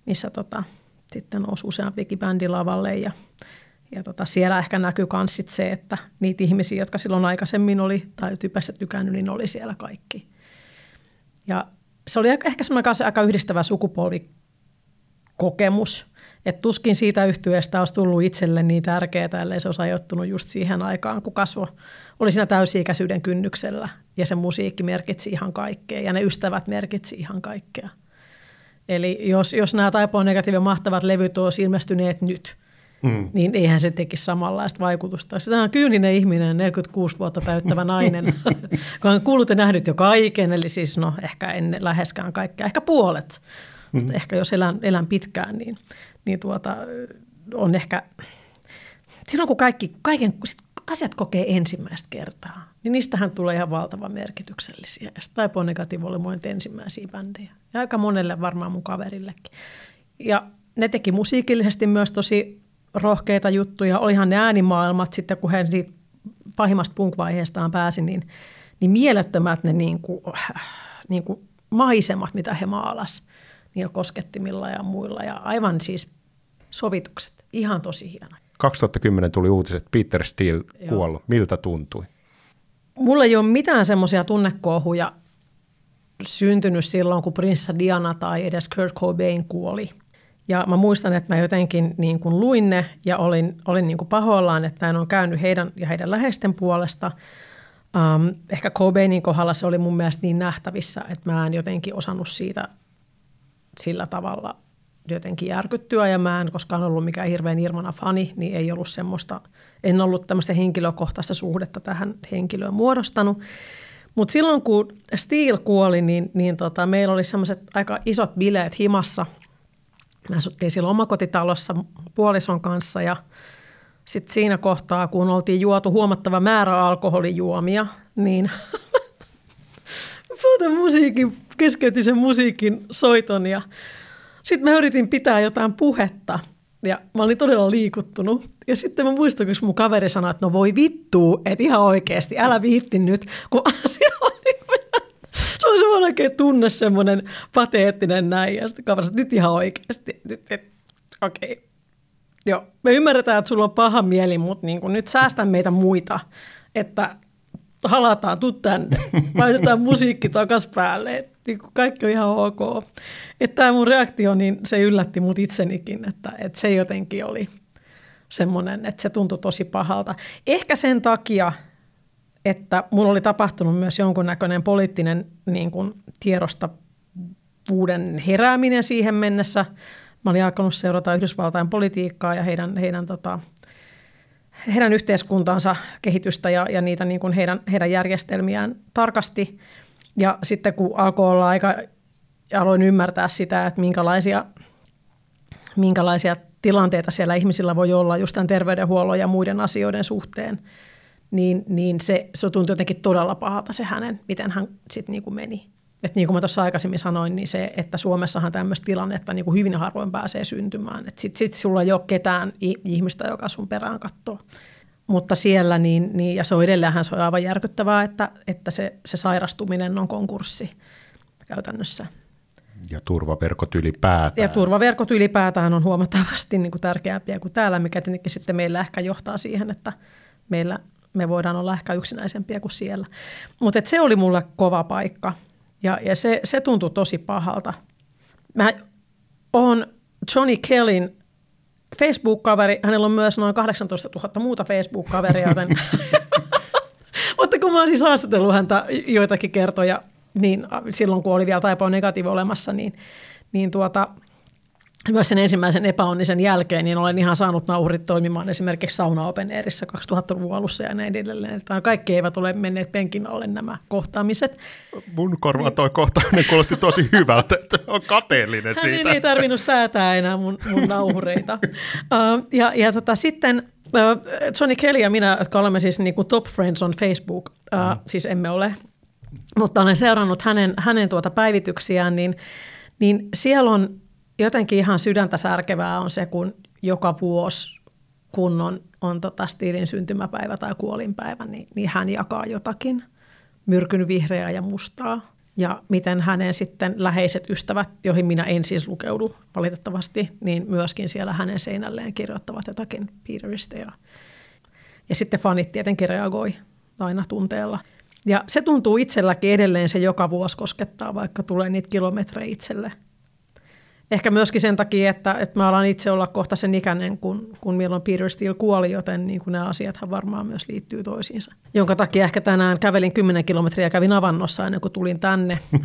A: missä tota, sitten nousi useampikin bändi lavalle ja, ja tota, siellä ehkä näkyy myös se, että niitä ihmisiä, jotka silloin aikaisemmin oli tai typässä tykännyt, niin oli siellä kaikki. Ja se oli ehkä semmoinen aika yhdistävä sukupolvikokemus – et tuskin siitä yhtyeestä olisi tullut itselle niin tärkeää, ellei se olisi ajoittunut just siihen aikaan, kun kasvo oli siinä täysi-ikäisyyden kynnyksellä ja se musiikki merkitsi ihan kaikkea ja ne ystävät merkitsi ihan kaikkea. Eli jos, jos nämä Taipoon negatiivinen mahtavat levyt olisi ilmestyneet nyt, mm. niin eihän se tekisi samanlaista vaikutusta. Sitä on kyyninen ihminen, 46 vuotta täyttävä nainen, kun on kuullut ja nähnyt jo kaiken, eli siis no ehkä en läheskään kaikkea, ehkä puolet. Mm. Ehkä jos elän, elän pitkään, niin niin tuota, on ehkä, silloin kun kaikki, kaiken, sit asiat kokee ensimmäistä kertaa, niin niistähän tulee ihan valtavan merkityksellisiä. Ja Taipo Negatiivo oli mun ensimmäisiä bändejä. Ja aika monelle varmaan mun kaverillekin. Ja ne teki musiikillisesti myös tosi rohkeita juttuja. Olihan ne äänimaailmat sitten, kun he siitä pahimmasta punk-vaiheestaan pääsi, niin, niin mielettömät ne niin kuin, niin kuin maisemat, mitä he maalasivat niillä koskettimilla ja muilla. Ja aivan siis sovitukset, ihan tosi hieno.
B: 2010 tuli uutiset, Peter Steele kuollut. Miltä tuntui?
A: Mulla ei ole mitään semmoisia tunnekohuja syntynyt silloin, kun Prinssa Diana tai edes Kurt Cobain kuoli. Ja mä muistan, että mä jotenkin niin kuin luin ne ja olin, olin niin kuin pahoillaan, että en on käynyt heidän ja heidän läheisten puolesta. Um, ehkä Cobainin kohdalla se oli mun mielestä niin nähtävissä, että mä en jotenkin osannut siitä sillä tavalla jotenkin järkyttyä ja mä en koskaan ollut mikään hirveän Irmana fani, niin ei ollut semmoista, en ollut tämmöistä henkilökohtaista suhdetta tähän henkilöön muodostanut. Mutta silloin kun Steel kuoli, niin, niin tota, meillä oli semmoiset aika isot bileet himassa. Me asuttiin silloin omakotitalossa puolison kanssa ja sitten siinä kohtaa, kun oltiin juotu huomattava määrä alkoholijuomia, niin Puhutaan musiikin, keskeytin sen musiikin soiton ja sitten mä yritin pitää jotain puhetta ja mä olin todella liikuttunut. Ja sitten mä muistan, kun mun kaveri sanoi, että no voi vittu, että ihan oikeasti, älä viitti nyt, kun asia niin se on semmoinen oikein tunne, semmoinen pateettinen näin. Ja sitten kaveri sanoi, nyt ihan oikeasti, nyt, okei. Okay. Joo, me ymmärretään, että sulla on paha mieli, mutta niin nyt säästä meitä muita, että halataan, tuu tänne, laitetaan musiikki takas päälle, niin kaikki on ihan ok. Että tämä mun reaktio, niin se yllätti mut itsenikin, että, että se jotenkin oli semmoinen, että se tuntui tosi pahalta. Ehkä sen takia, että mulla oli tapahtunut myös jonkunnäköinen poliittinen niin kuin tiedosta uuden herääminen siihen mennessä. Mä olin alkanut seurata Yhdysvaltain politiikkaa ja heidän, heidän tota, heidän yhteiskuntansa kehitystä ja, ja niitä niin kuin heidän, heidän järjestelmiään tarkasti. Ja sitten kun alkoi olla aika, aloin ymmärtää sitä, että minkälaisia, minkälaisia tilanteita siellä ihmisillä voi olla just tämän terveydenhuollon ja muiden asioiden suhteen, niin, niin se, se tuntui jotenkin todella pahalta se hänen, miten hän sitten niin kuin meni. Et niin kuin mä tuossa aikaisemmin sanoin, niin se, että Suomessahan tämmöistä tilannetta niin kuin hyvin harvoin pääsee syntymään. Sitten sit sulla ei ole ketään ihmistä, joka sun perään katsoo. Mutta siellä, niin, niin, ja se on edelleenhän se on aivan järkyttävää, että, että se, se sairastuminen on konkurssi käytännössä.
B: Ja turvaverkot ylipäätään.
A: Ja turvaverkot ylipäätään on huomattavasti niin kuin tärkeämpiä kuin täällä, mikä tietenkin sitten meillä ehkä johtaa siihen, että meillä me voidaan olla ehkä yksinäisempiä kuin siellä. Mutta se oli mulle kova paikka ja, ja se, se tuntui tosi pahalta. Mä oon Johnny Kellin Facebook-kaveri, hänellä on myös noin 18 000 muuta Facebook-kaveria, joten mutta kun mä oon siis haastatellut häntä joitakin kertoja, niin silloin kun oli vielä taipaa negatiivi olemassa, niin, niin tuota, myös sen ensimmäisen epäonnisen jälkeen, niin olen ihan saanut nauhurit toimimaan esimerkiksi Sauna Open Airissa 2000-luvun alussa ja näin edelleen. Että kaikki eivät ole menneet penkin alle nämä kohtaamiset.
B: Mun korva toi kohtaaminen kuulosti tosi hyvältä, että on kateellinen siitä.
A: niin ei tarvinnut säätää enää mun, mun nauhureita. uh, ja ja tota, sitten Johnny Kelly ja minä, jotka olemme siis niin kuin top friends on Facebook, mm. siis emme ole, mutta olen seurannut hänen, hänen tuota päivityksiään, niin, niin siellä on jotenkin ihan sydäntä särkevää on se, kun joka vuosi, kun on, on tota Stiilin syntymäpäivä tai kuolinpäivä, niin, niin hän jakaa jotakin myrkyn vihreää ja mustaa. Ja miten hänen sitten läheiset ystävät, joihin minä en siis lukeudu valitettavasti, niin myöskin siellä hänen seinälleen kirjoittavat jotakin Peteristä. Ja, ja sitten fanit tietenkin reagoi aina tunteella. Ja se tuntuu itselläkin edelleen, se joka vuosi koskettaa, vaikka tulee niitä kilometrejä itselle – Ehkä myöskin sen takia, että, että mä alan itse olla kohta sen ikäinen, kun, kun milloin Peter Steele kuoli, joten niin kuin nämä asiathan varmaan myös liittyy toisiinsa. Jonka takia ehkä tänään kävelin 10 kilometriä ja kävin avannossa ennen kuin tulin tänne.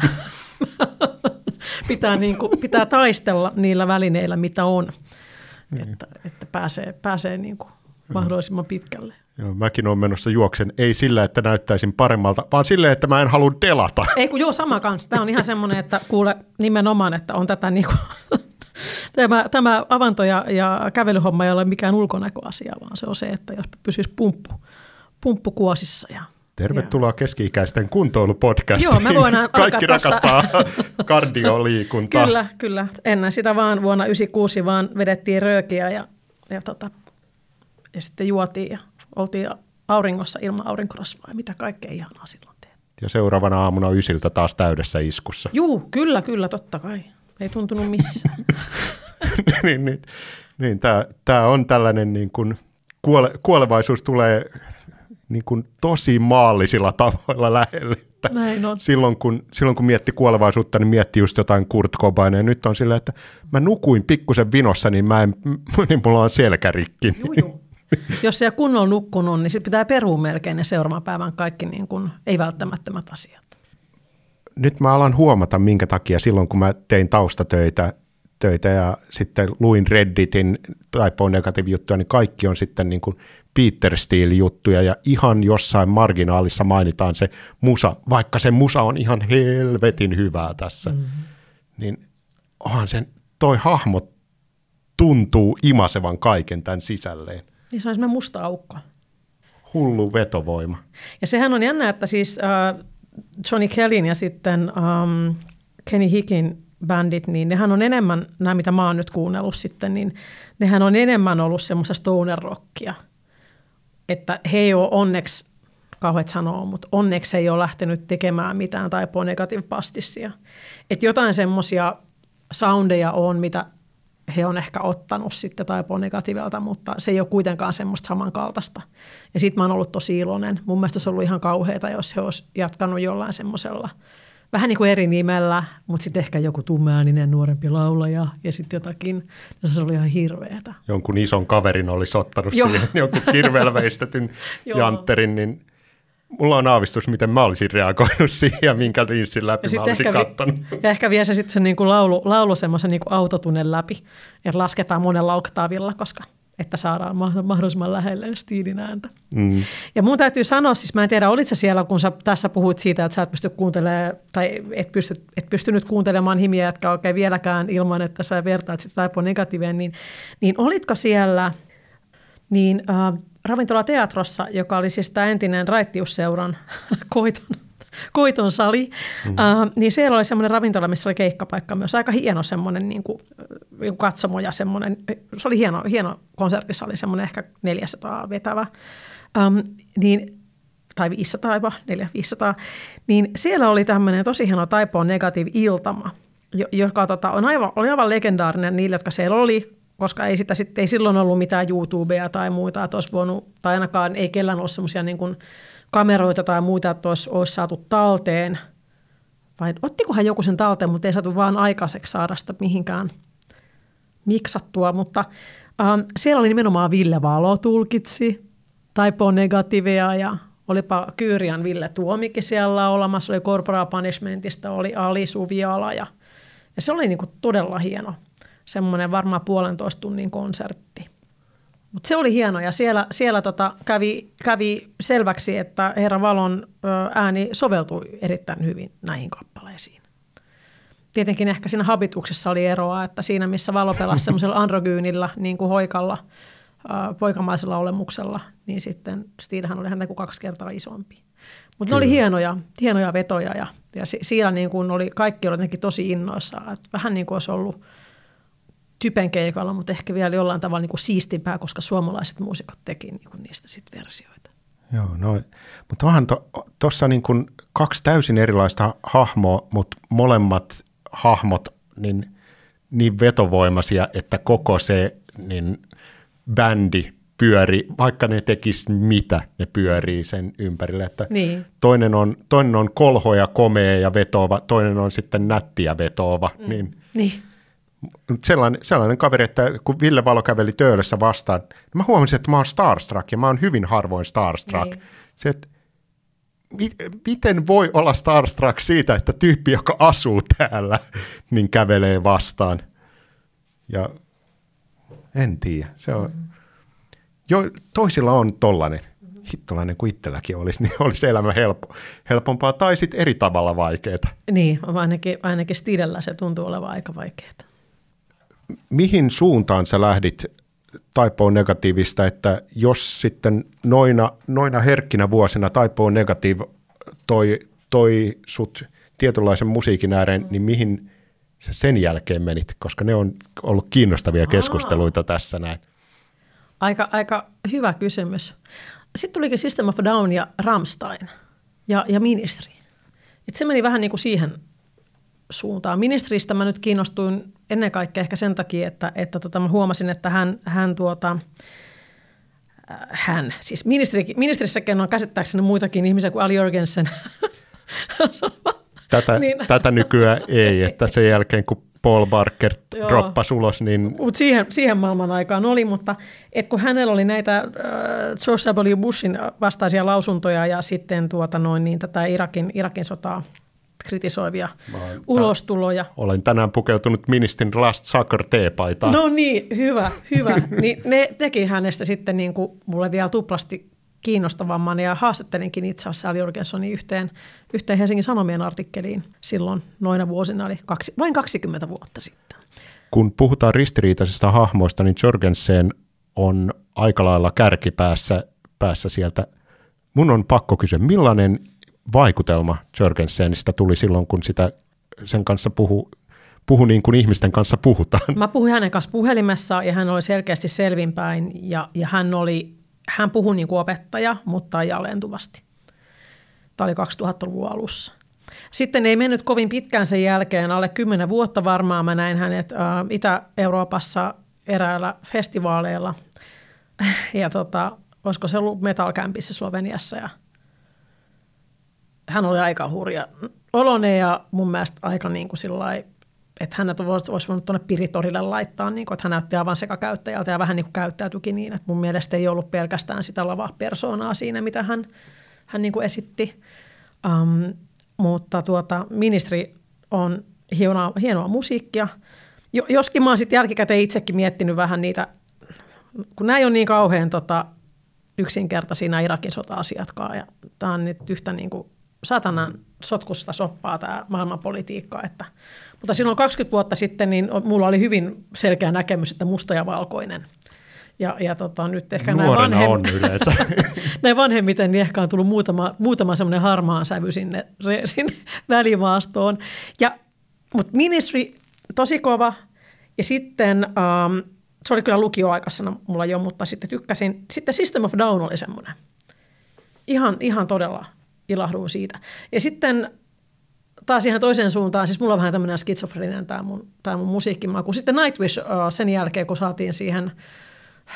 A: pitää, niin kuin, pitää taistella niillä välineillä, mitä on, mm. että, että pääsee, pääsee niin kuin mahdollisimman pitkälle.
B: Joo, mäkin olen menossa juoksen, ei sillä, että näyttäisin paremmalta, vaan sillä, että mä en halua delata.
A: Ei kun joo, sama kanssa. Tämä on ihan semmoinen, että kuule nimenomaan, että on tätä niinku, tämä, tämä avanto- ja, ja kävelyhomma ei ole mikään ulkonäköasia, vaan se on se, että jos pysyisi pumppu, pumppu kuosissa ja
B: Tervetuloa ja. keski-ikäisten kuntoilupodcastiin.
A: Joo, me voidaan
B: Kaikki rakastaa kardioliikuntaa.
A: Kyllä, kyllä. Ennen sitä vaan vuonna 1996 vaan vedettiin röökiä ja, ja, tota, ja sitten juotiin ja oltiin auringossa ilman aurinkorasvaa ja mitä kaikkea ihanaa silloin tehtiin.
B: Ja seuraavana aamuna ysiltä taas täydessä iskussa.
A: Juu, kyllä, kyllä, totta kai. Ei tuntunut missään.
B: niin, niin, niin tämä on tällainen niin kuin, kuole, kuolevaisuus tulee niin kuin tosi maallisilla tavoilla lähelle. Että
A: Näin on.
B: Silloin, kun, silloin kun mietti kuolevaisuutta, niin mietti just jotain Kurt Cobainia. Nyt on silleen, että mä nukuin pikkusen vinossa, niin, mä en, niin mulla on selkärikki.
A: Juu, juu. Jos se kunnolla nukkunut, niin sitten pitää perua melkein ne seuraavan päivän kaikki niin kuin ei-välttämättömät asiat.
B: Nyt mä alan huomata, minkä takia silloin, kun mä tein taustatöitä töitä ja sitten luin Redditin tai negative juttuja, niin kaikki on sitten niin kuin Peter Steele-juttuja ja ihan jossain marginaalissa mainitaan se musa, vaikka se musa on ihan helvetin hyvää tässä. Mm-hmm. Niin onhan sen, toi hahmo tuntuu imasevan kaiken tämän sisälleen.
A: Niin se on semmoinen musta aukko.
B: Hullu vetovoima.
A: Ja sehän on jännä, että siis uh, Johnny Kellin ja sitten um, Kenny Hickin bändit, niin nehän on enemmän, nämä mitä mä oon nyt kuunnellut sitten, niin nehän on enemmän ollut semmoista stoner-rockia. Että he ei ole onneksi, kauheat sanoo, mutta onneksi he ei ole lähtenyt tekemään mitään tai negatiivipastissia. Että jotain semmoisia soundeja on, mitä he on ehkä ottanut sitten tai negatiivilta, mutta se ei ole kuitenkaan semmoista samankaltaista. Ja sitten mä oon ollut tosi iloinen. Mun mielestä se on ollut ihan kauheata, jos he olisi jatkanut jollain semmoisella vähän niin kuin eri nimellä, mutta sitten ehkä joku tummääninen nuorempi laulaja ja sitten jotakin. Ja se oli ihan hirveetä.
B: Jonkun ison kaverin olisi ottanut Joo. siihen jonkun kirvelveistetyn jantterin, niin mulla on aavistus, miten mä olisin reagoinut siihen ja minkä rinssin läpi ja mä olisin ehkä, kattonut.
A: Ja ehkä vie se sitten se niinku laulu, laulu semmoisen niinku autotunnen läpi, että lasketaan monella oktaavilla, koska että saadaan mahdollisimman lähelle stiilin ääntä. Mm. Ja mun täytyy sanoa, siis mä en tiedä, olitko siellä, kun sä tässä puhuit siitä, että sä et pysty kuuntelemaan, tai et, pysty, et pystynyt kuuntelemaan himiä, jotka oikein vieläkään ilman, että sä vertaat sitä negatiiveen, niin, niin olitko siellä niin äh, ravintola Teatrossa, joka oli siis tämä entinen raittiusseuran koiton, koiton sali, mm. äh, niin siellä oli semmoinen ravintola, missä oli keikkapaikka myös. Aika hieno semmoinen niin kuin, niin katsomo ja semmoinen, se oli hieno, hieno konserttisali, semmoinen ehkä 400 vetävä. Ähm, niin tai 500 jopa, 400 niin siellä oli tämmöinen tosi hieno Taipoon negatiivi iltama, joka tota, on aivan, oli aivan legendaarinen niille, jotka siellä oli, koska ei, sitä, sit, ei silloin ollut mitään YouTubea tai muuta, että olisi voinut, tai ainakaan ei kellään ollut semmoisia niin kameroita tai muita, että olisi, olisi saatu talteen. Vai ottikohan joku sen talteen, mutta ei saatu vaan aikaiseksi saada sitä mihinkään miksattua. Mutta ähm, siellä oli nimenomaan Ville Valo tulkitsi Taipoon negatiivia ja olipa Kyyrian Ville Tuomikin siellä olemassa, oli Corporal Punishmentista, oli Ali Suviala ja, ja se oli niin kuin todella hieno, semmoinen varmaan puolentoista tunnin konsertti. Mutta se oli hieno ja siellä, siellä tota kävi, kävi selväksi, että Herra Valon ääni soveltui erittäin hyvin näihin kappaleisiin. Tietenkin ehkä siinä habituksessa oli eroa, että siinä missä Valo pelasi semmoisella androgyynillä, niin kuin hoikalla, poikamaisella olemuksella, niin sitten Steelhän oli häntä kuin kaksi kertaa isompi. Mutta ne oli hienoja, hienoja vetoja ja, ja siinä niin kuin oli, kaikki oli tosi innoissaan. Että vähän niin kuin olisi ollut typen keikalla, mutta ehkä vielä jollain tavalla niin kuin siistimpää, koska suomalaiset muusikot teki niin kuin niistä sitten versioita.
B: Joo, no, mutta onhan tuossa to, niin kuin kaksi täysin erilaista hahmoa, mutta molemmat hahmot niin, niin vetovoimaisia, että koko se niin bändi pyöri, vaikka ne tekis mitä, ne pyörii sen ympärille. Että niin. toinen, on, toinen on kolho ja komea ja vetova, toinen on sitten nätti ja vetova. Mm. Niin, niin. Sellainen, sellainen kaveri, että kun Ville Valo käveli töölössä vastaan, niin mä huomasin, että mä oon starstruck ja mä oon hyvin harvoin starstruck. Niin. Se, että miten voi olla starstruck siitä, että tyyppi, joka asuu täällä, niin kävelee vastaan. Ja en tiedä. Se on, jo, toisilla on tollainen, hittolainen kuin itselläkin olisi, niin olisi elämä helppo, helpompaa tai sitten eri tavalla vaikeaa.
A: Niin, ainakin, ainakin Stidellä se tuntuu olevan aika vaikeaa.
B: Mihin suuntaan sä lähdit Taipoon negatiivista, että jos sitten noina, noina herkkinä vuosina Taipoon negatiiv toi, toi sut tietynlaisen musiikin ääreen, niin mihin sä sen jälkeen menit, koska ne on ollut kiinnostavia keskusteluita Aa. tässä näin.
A: Aika, aika hyvä kysymys. Sitten tulikin System of Down ja Ramstein ja, ja Ministri. Et se meni vähän niin kuin siihen suuntaan. Ministristä mä nyt kiinnostuin ennen kaikkea ehkä sen takia, että, että tota mä huomasin, että hän, hän tuota, äh, hän, siis ministeri, ministerissäkin on käsittääkseni muitakin ihmisiä kuin Ali Jorgensen.
B: Tätä, niin. tätä nykyään ei, että sen jälkeen kun Paul Barker droppasi ulos, niin...
A: Mut siihen, siihen maailman aikaan oli, mutta et kun hänellä oli näitä äh, George W. Bushin vastaisia lausuntoja ja sitten tuota noin, niin tätä Irakin, Irakin sotaa kritisoivia ulostuloja.
B: Olen tänään pukeutunut Ministin Last Sucker teepaitaan.
A: No niin, hyvä, hyvä. niin ne teki hänestä sitten niin kuin mulle vielä tuplasti kiinnostavamman ja haastattelinkin itse asiassa Sally Jorgensonin yhteen, yhteen Helsingin Sanomien artikkeliin silloin noina vuosina, eli kaksi, vain 20 vuotta sitten.
B: Kun puhutaan ristiriitaisista hahmoista, niin Jorgensen on aika lailla kärkipäässä päässä sieltä. Mun on pakko kysyä, millainen vaikutelma Jorgensenista tuli silloin, kun sitä sen kanssa puhu, puhu niin kuin ihmisten kanssa puhutaan?
A: Mä puhuin hänen kanssa puhelimessa ja hän oli selkeästi selvinpäin ja, ja hän, oli, hän puhui niin kuin opettaja, mutta ei alentuvasti. Tämä oli 2000-luvun alussa. Sitten ei mennyt kovin pitkään sen jälkeen, alle kymmenen vuotta varmaan mä näin hänet ä, Itä-Euroopassa eräällä festivaaleilla. Ja tota, olisiko se ollut Metal Campissa Sloveniassa ja – hän oli aika hurja olone ja mun mielestä aika niin kuin sillai, että hänet olisi, voinut tuonne Piritorille laittaa, niin kuin, että hän näytti aivan sekakäyttäjältä ja vähän niin kuin käyttäytyikin niin, että mun mielestä ei ollut pelkästään sitä lavaa persoonaa siinä, mitä hän, hän niin kuin esitti. Um, mutta tuota, ministeri on hienoa, hienoa musiikkia. Jo, joskin mä oon sitten jälkikäteen itsekin miettinyt vähän niitä, kun näin on niin kauhean tota, yksinkertaisia nämä Irakin sota-asiatkaan. Ja tämä on nyt yhtä niin kuin saatanan sotkusta soppaa tämä maailmanpolitiikka. Että, mutta silloin 20 vuotta sitten niin mulla oli hyvin selkeä näkemys, että musta ja valkoinen. Ja, ja tota, nyt ehkä
B: Nuorena
A: näin, vanhem...
B: on yleensä.
A: näin vanhemmiten niin ehkä on tullut muutama, muutama semmoinen harmaan sävy sinne, re, sinne välimaastoon. Ja, mutta Ministry, tosi kova. Ja sitten, um, se oli kyllä lukioaikaisena mulla jo, mutta sitten tykkäsin. Sitten System of Down oli semmoinen. Ihan, ihan todella ilahduin siitä. Ja sitten taas ihan toiseen suuntaan, siis mulla on vähän tämmöinen skitsofreninen tämä mun, tämä mun musiikkimaku. Sitten Nightwish sen jälkeen, kun saatiin siihen,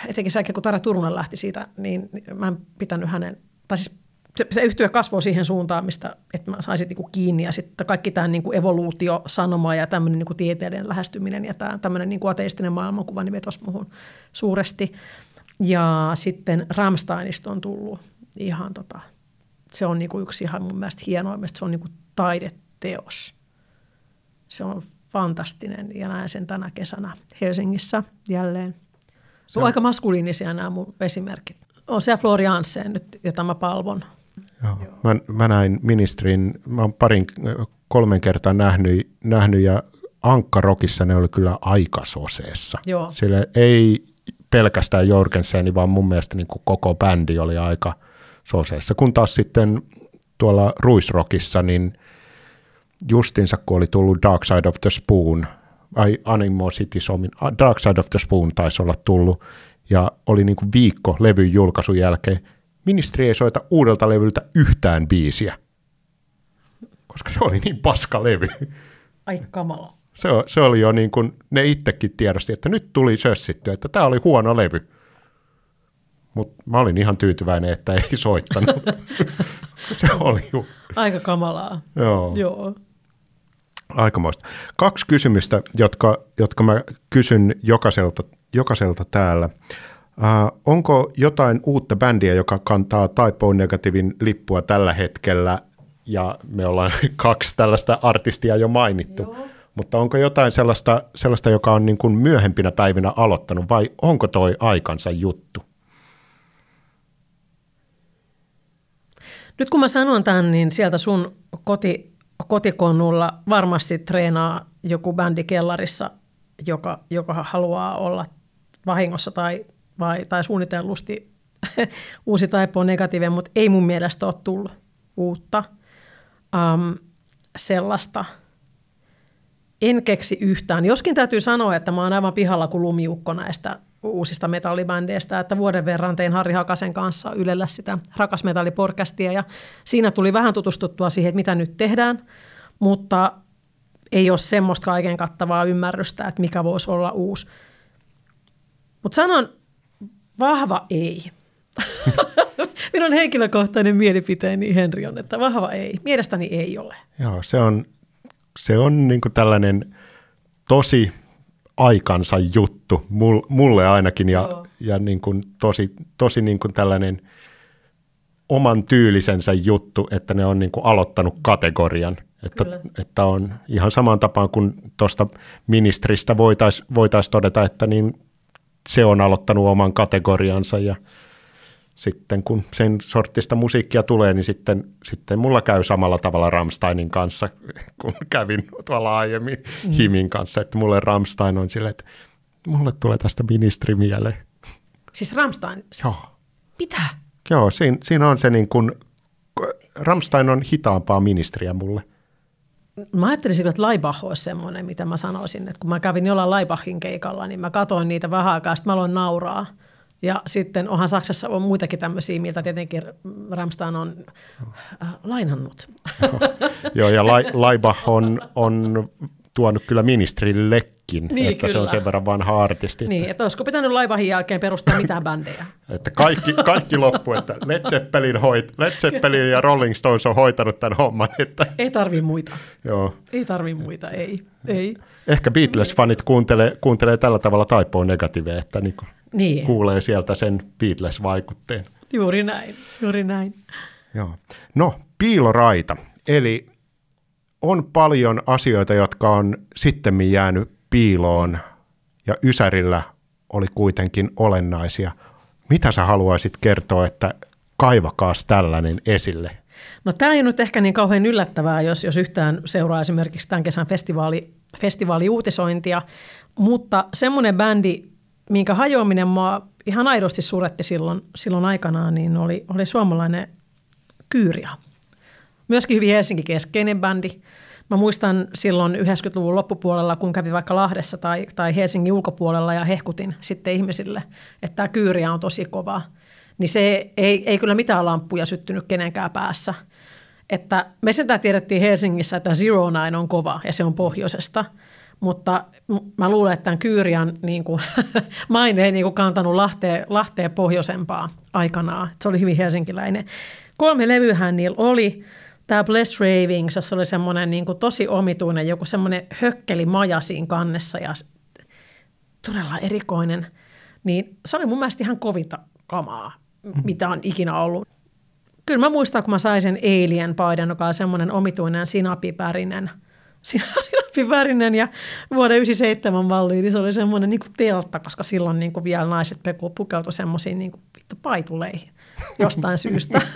A: etenkin sen kun Tara Turunen lähti siitä, niin, mä en pitänyt hänen, tai siis se, se yhtyö kasvoi siihen suuntaan, mistä että mä saisin niinku kiinni ja sitten kaikki tämä niinku evoluutio-sanoma ja tämmöinen niinku tieteellinen lähestyminen ja tämä tämmöinen niinku ateistinen maailmankuva niin vetosi muhun suuresti. Ja sitten Rammsteinista on tullut ihan tota, se on niinku yksi ihan mun mielestä hienoimmista, se on niinku taideteos. Se on fantastinen ja näen sen tänä kesänä Helsingissä jälleen. Se on aika maskuliinisia nämä mun esimerkit. On se Florian Hansen nyt, jota mä palvon.
B: Joo. Mä, mä näin ministerin, mä oon parin, kolmen kertaa nähnyt, nähnyt ja Ankkarokissa ne oli kyllä aika soseessa.
A: Joo.
B: Sillä ei pelkästään Jorgenseni, vaan mun mielestä niin kuin koko bändi oli aika soseessa. Kun taas sitten tuolla Ruisrockissa, niin justinsa kun oli tullut Dark Side of the Spoon, ai Animosity Somin, Dark Side of the Spoon taisi olla tullut, ja oli niin kuin viikko levyn julkaisun jälkeen, ministeri ei soita uudelta levyltä yhtään biisiä, koska se oli niin paska levy.
A: Ai kamala.
B: Se, se oli jo niin kuin, ne itsekin tiedosti, että nyt tuli sössitty, että tämä oli huono levy. Mutta mä olin ihan tyytyväinen, että ei soittanut. se oli ju.
A: Aika kamalaa.
B: Joo.
A: Joo.
B: Aikamoista. Kaksi kysymystä, jotka, jotka mä kysyn jokaiselta, jokaiselta täällä. Uh, onko jotain uutta bändiä, joka kantaa Typo Negativin lippua tällä hetkellä, ja me ollaan kaksi tällaista artistia jo mainittu, Joo. mutta onko jotain sellaista, sellaista joka on niin kuin myöhempinä päivinä aloittanut, vai onko toi aikansa juttu?
A: Nyt kun mä sanon tämän, niin sieltä sun koti, kotikonnulla varmasti treenaa joku bändi kellarissa, joka, joka haluaa olla vahingossa tai, vai, tai suunnitellusti uusi taipo negatiivinen, mutta ei mun mielestä ole tullut uutta um, sellaista. En keksi yhtään. Joskin täytyy sanoa, että mä oon aivan pihalla kuin lumiukko näistä uusista metallibändeistä, että vuoden verran tein Harri Hakasen kanssa Ylellä sitä rakasmetalliporkastia ja siinä tuli vähän tutustuttua siihen, että mitä nyt tehdään, mutta ei ole semmoista kaiken kattavaa ymmärrystä, että mikä voisi olla uusi. Mutta sanon vahva ei. Minun henkilökohtainen mielipiteeni Henri on, että vahva ei. Mielestäni ei ole.
B: Joo, se on, se on niin tällainen tosi aikansa juttu, mulle ainakin, ja, ja niin kuin tosi, tosi niin kuin tällainen oman tyylisensä juttu, että ne on niin kuin aloittanut kategorian. Että, että on ihan samaan tapaan kuin tuosta ministristä voitaisiin voitais todeta, että niin se on aloittanut oman kategoriansa ja sitten kun sen sortista musiikkia tulee, niin sitten, sitten mulla käy samalla tavalla Ramsteinin kanssa, kun kävin tuolla aiemmin mm. Himin kanssa, että mulle Ramstein on silleen, että mulle tulee tästä ministri mieleen.
A: Siis Ramstein?
B: Joo.
A: Mitä?
B: Joo, siinä, siinä on se niin kuin, Ramstein on hitaampaa ministriä mulle.
A: Mä ajattelisin, että Laibach olisi semmoinen, mitä mä sanoisin, että kun mä kävin jollain Laibachin keikalla, niin mä katsoin niitä vähän aikaa, sitten mä aloin nauraa – ja sitten onhan Saksassa on muitakin tämmöisiä, miltä tietenkin Ramstein on äh, lainannut.
B: Joo, Joo ja Laibach on, on tuonut kyllä ministerillekin, niin, että kyllä. se on sen verran vanha artisti.
A: Niin, että, että olisiko pitänyt Laibachin jälkeen perustaa mitään bändejä?
B: että kaikki, kaikki loppu, että Led Zeppelin, hoit, Led Zeppelin ja Rolling Stones on hoitanut tämän homman. Että...
A: Ei tarvi muita.
B: Joo.
A: Ei tarvi muita, ei. ei.
B: Ehkä Beatles-fanit kuuntelee, kuuntelee tällä tavalla taipoon negatiiveja, että niin kuin niin. kuulee sieltä sen Beatles-vaikutteen.
A: Juuri näin, juuri näin.
B: Joo. No, piiloraita. Eli on paljon asioita, jotka on sitten jäänyt piiloon ja Ysärillä oli kuitenkin olennaisia. Mitä sä haluaisit kertoa, että kaivakaas tällainen esille?
A: No tämä ei nyt ehkä niin kauhean yllättävää, jos, jos yhtään seuraa esimerkiksi tämän kesän festivaali, festivaaliuutisointia, mutta semmoinen bändi, minkä hajoaminen mua ihan aidosti suretti silloin, silloin aikanaan, niin oli, oli suomalainen Kyyria. Myöskin hyvin Helsinki-keskeinen bändi. Mä muistan silloin 90-luvun loppupuolella, kun kävin vaikka Lahdessa tai, tai Helsingin ulkopuolella ja hehkutin sitten ihmisille, että tämä Kyyriä on tosi kova. Niin se ei, ei kyllä mitään lamppuja syttynyt kenenkään päässä. Että me sentään tiedettiin Helsingissä, että Zero Nine on kova ja se on pohjoisesta – mutta mä luulen, että tämän Kyyrian niin kuin, maine ei niin kuin kantanut Lahteen, Lahteen pohjoisempaa aikanaan. Se oli hyvin helsinkiläinen. Kolme levyhän niillä oli. Tämä Bless Ravings, jossa oli semmoinen niin kuin tosi omituinen, joku semmoinen hökkeli maja siinä kannessa ja todella erikoinen. Niin se oli mun mielestä ihan kovinta kamaa, mm-hmm. mitä on ikinä ollut. Kyllä mä muistan, kun mä sain sen Alien-paidan, joka on semmoinen omituinen sinapipärinen – sinapivärinen ja vuoden 97 malliin, niin se oli semmoinen niin kuin teltta, koska silloin niin kuin vielä naiset pukeutui semmoisiin niin kuin, vittu paituleihin jostain syystä.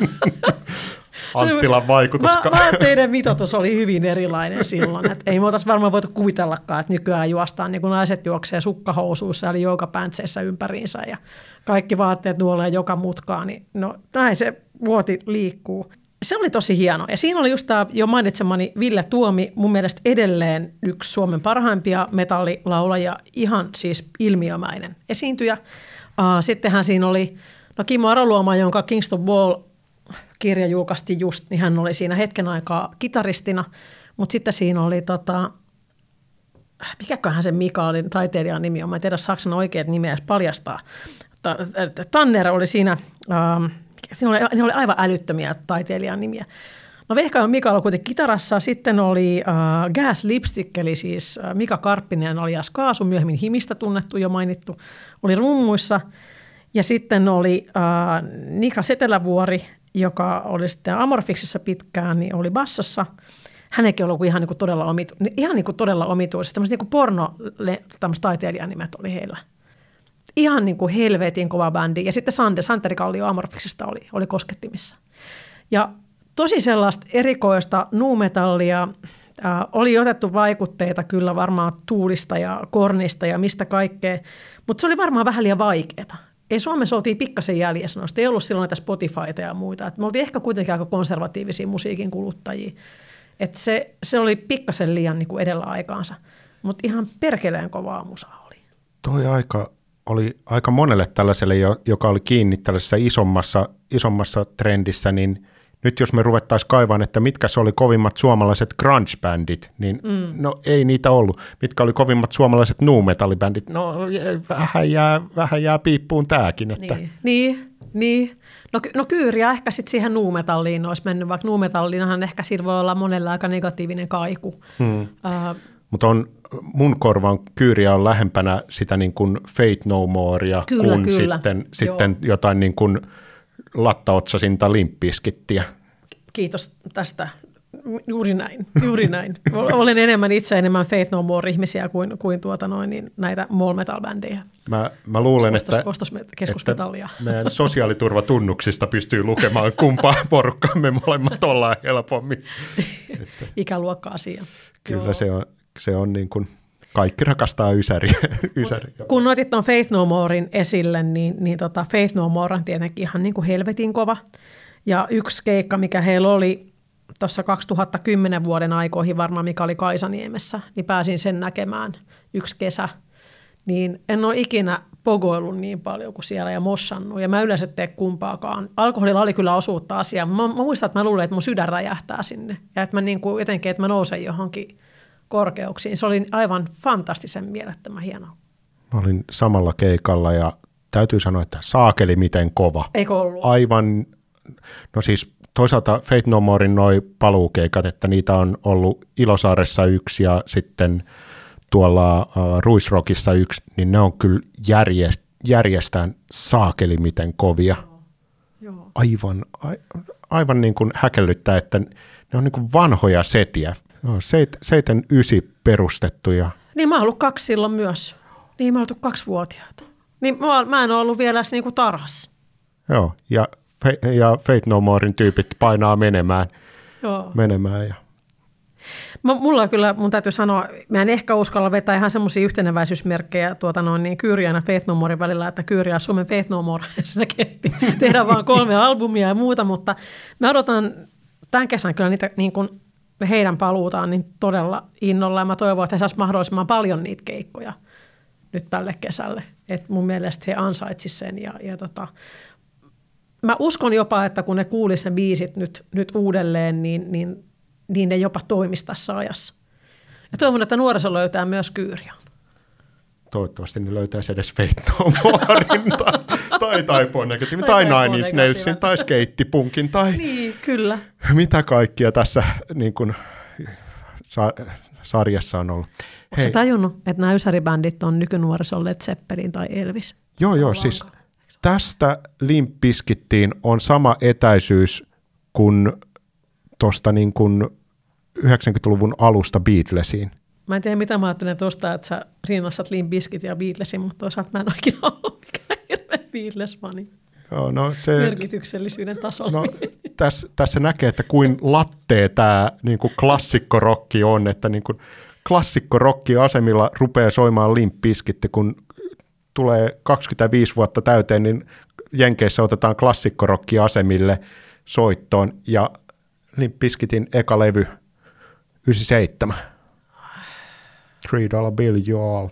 B: Anttilan vaikutus.
A: Va- vaatteiden mitoitus oli hyvin erilainen silloin. Et ei me oltaisi varmaan voitu kuvitellakaan, että nykyään juostaan niin kuin naiset juoksee sukkahousuissa eli joukapäntseissä ympäriinsä ja kaikki vaatteet nuolee joka mutkaan. Niin no näin se vuoti liikkuu se oli tosi hieno. Ja siinä oli just tämä jo mainitsemani Ville Tuomi, mun mielestä edelleen yksi Suomen parhaimpia metallilaulajia, ihan siis ilmiömäinen esiintyjä. Sittenhän siinä oli no Kimmo Aroluoma, jonka Kingston Wall kirja julkaistiin just, niin hän oli siinä hetken aikaa kitaristina, mutta sitten siinä oli tota, mikäköhän se Mika oli taiteilijan nimi on, mä en tiedä saako oikeat nimeä edes paljastaa. Tanner oli siinä, ähm, siinä oli, ne oli aivan älyttömiä taiteilijan nimiä. No Vehkajan Mika oli kuitenkin kitarassa, sitten oli uh, Gas Lipstick, eli siis uh, Mika Karppinen alias Kaasu, myöhemmin Himistä tunnettu jo mainittu, oli rummuissa. Ja sitten oli uh, Nika Setelävuori, joka oli sitten Amorfiksessa pitkään, niin oli bassossa. Hänenkin oli ihan niin kuin todella, omitu, ihan niin kuin todella omituisesti. Tämmöiset niin kuin porno taiteilijan nimet oli heillä – ihan niin kuin helvetin kova bändi. Ja sitten Sande, Santeri Kallio Amorfiksesta oli, oli koskettimissa. Ja tosi sellaista erikoista nuumetallia, äh, oli otettu vaikutteita kyllä varmaan tuulista ja kornista ja mistä kaikkea, mutta se oli varmaan vähän liian vaikeaa. Ei Suomessa oltiin pikkasen jäljessä noista, ei ollut silloin näitä Spotifyta ja muita. Et me oltiin ehkä kuitenkin aika konservatiivisia musiikin kuluttajia. Et se, se oli pikkasen liian niin kuin edellä aikaansa, mutta ihan perkeleen kovaa musaa oli.
B: Toi aika oli aika monelle tällaiselle, joka oli kiinni tällaisessa isommassa, isommassa trendissä, niin nyt jos me ruvettaisiin kaivaan, että mitkä se oli kovimmat suomalaiset grunge-bändit, niin mm. no ei niitä ollut. Mitkä oli kovimmat suomalaiset nu metallibändit no vähän jää, vähän jää piippuun tämäkin. Että.
A: Niin, niin, niin. No, no kyyriä ehkä sitten siihen nuumetalliin olisi mennyt, vaikka nuumetallinahan ehkä siinä voi olla monella aika negatiivinen kaiku. Hmm. Uh,
B: Mutta on mun korvan kyyriä on lähempänä sitä niin kuin Fate No Morea kyllä, kuin kyllä. sitten, sitten jotain niin kuin lattaotsasinta limppiskittiä.
A: Kiitos tästä. Juuri näin, juuri näin. Olen enemmän itse enemmän Faith No More-ihmisiä kuin, kuin tuota noin, niin näitä mall metal-bändejä.
B: Mä, mä luulen,
A: Ostos,
B: että,
A: että
B: meidän sosiaaliturvatunnuksista pystyy lukemaan kumpaa porukkaa me molemmat ollaan helpommin.
A: Ikäluokka-asia.
B: Kyllä Joo. se on, se on niin kuin, kaikki rakastaa Ysäriä. Ysäri.
A: Kun otit tuon Faith No Morein esille, niin, niin tota Faith No More on tietenkin ihan niin kuin helvetin kova. Ja yksi keikka, mikä heillä oli tuossa 2010 vuoden aikoihin varmaan, mikä oli Kaisaniemessä, niin pääsin sen näkemään yksi kesä. Niin en ole ikinä pogoillut niin paljon kuin siellä ja mossannut, ja mä yleensä tee kumpaakaan. Alkoholilla oli kyllä osuutta asiaa. Mä, mä muistan, että mä luulen, että mun sydän räjähtää sinne, ja että mä niin kuin jotenkin, että mä nousen johonkin korkeuksiin. Se oli aivan fantastisen mielettömän hieno.
B: Mä olin samalla keikalla ja täytyy sanoa, että saakeli miten kova.
A: Eikö ollut?
B: Aivan, no siis toisaalta Fate No Morein noi paluukeikat, että niitä on ollut Ilosaaressa yksi ja sitten tuolla uh, Ruisrockissa yksi, niin ne on kyllä järjest, järjestään saakeli miten kovia. Joo. Aivan, a, aivan niin kuin häkellyttää, että ne on niin kuin vanhoja setiä. No, seit, seiten ysi perustettu. Ja...
A: Niin mä oon ollut kaksi silloin myös. Niin mä oon ollut kaksivuotiaata. Niin mä, mä en ole ollut vielä niinku tarhassa.
B: Joo, ja, ja Fate No Morein tyypit painaa menemään. Joo. menemään ja
A: Mä, mulla kyllä, mun täytyy sanoa, mä en ehkä uskalla vetää ihan semmoisia yhteneväisyysmerkkejä tuota noin, niin Kyyriän ja Faith No välillä, että Kyyriä Suomen Faith No More, siinä kehti tehdä vaan kolme albumia ja muuta, mutta mä odotan tämän kesän kyllä niitä niin kuin heidän paluutaan niin todella innolla ja mä toivon, että he saisivat mahdollisimman paljon niitä keikkoja nyt tälle kesälle. Et mun mielestä he ansaitsisivat sen ja, ja tota, mä uskon jopa, että kun ne kuulisivat sen biisit nyt, nyt uudelleen, niin, niin, niin ne jopa toimisi tässä ajassa. Ja toivon, että nuoriso löytää myös kyyriä.
B: Toivottavasti ne löytäisi edes Morein tai, tai Taipoon Negatiivin tai, tai Nine Inch Nailsin tai Skeittipunkin tai
A: niin, kyllä.
B: mitä kaikkia tässä niin kuin, sa- sarjassa on ollut.
A: Onko tajunnut, että nämä ysäribändit on nykynuorisolle Led Zeppelin tai Elvis?
B: Joo, joo, siis tästä Limpiskittiin on sama etäisyys kuin tuosta niin kuin 90-luvun alusta Beatlesiin.
A: Mä en tiedä, mitä mä ajattelen tuosta, että sä rinnassat Limp Bizkit ja Beatlesin, mutta toisaalta mä en oikein ollut mikään hirveä Beatles-fani.
B: Joo, no se,
A: Merkityksellisyyden tasolla. No,
B: tässä, tässä näkee, että kuin lattee tämä niin kuin klassikkorokki on, että niin kuin klassikkorokki asemilla rupeaa soimaan Limp Bizkit, kun tulee 25 vuotta täyteen, niin Jenkeissä otetaan klassikkorokki asemille soittoon ja Limp Bizkitin eka levy 97. Three dollar bill you all.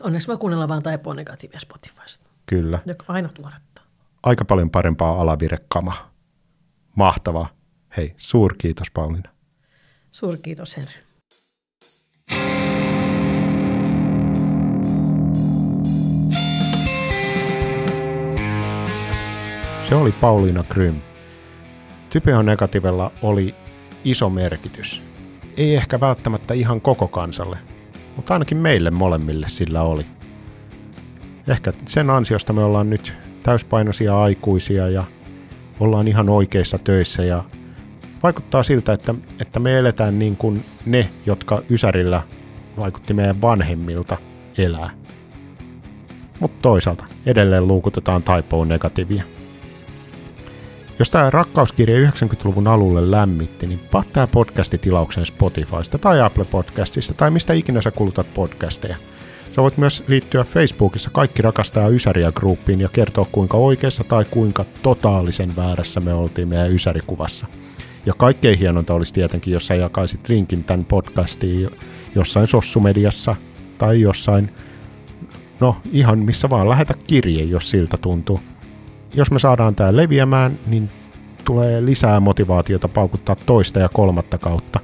A: Onneksi voi kuunnella vain Taipuun negatiivia Spotifysta.
B: Kyllä.
A: Joka aina tuoretta.
B: Aika paljon parempaa alavirekama. Mahtavaa. Hei, suurkiitos Pauliina.
A: Suurkiitos Henry.
B: Se oli Pauliina Grym. Typeon negativella oli iso merkitys. Ei ehkä välttämättä ihan koko kansalle, mutta ainakin meille molemmille sillä oli. Ehkä sen ansiosta me ollaan nyt täyspainoisia aikuisia ja ollaan ihan oikeissa töissä ja vaikuttaa siltä, että, että me eletään niin kuin ne, jotka Ysärillä vaikutti meidän vanhemmilta elää. Mutta toisaalta edelleen luukutetaan taipoon negatiivia. Jos tämä rakkauskirja 90-luvun alulle lämmitti, niin paa tämä podcasti tilaukseen Spotifysta tai Apple Podcastista tai mistä ikinä sä kulutat podcasteja. Sä voit myös liittyä Facebookissa Kaikki rakastaa Ysäriä gruppiin ja kertoa kuinka oikeassa tai kuinka totaalisen väärässä me oltiin meidän Ysärikuvassa. Ja kaikkein hienonta olisi tietenkin, jos sä jakaisit linkin tämän podcastiin jossain sossumediassa tai jossain, no ihan missä vaan, lähetä kirje, jos siltä tuntuu jos me saadaan tämä leviämään, niin tulee lisää motivaatiota paukuttaa toista ja kolmatta kautta.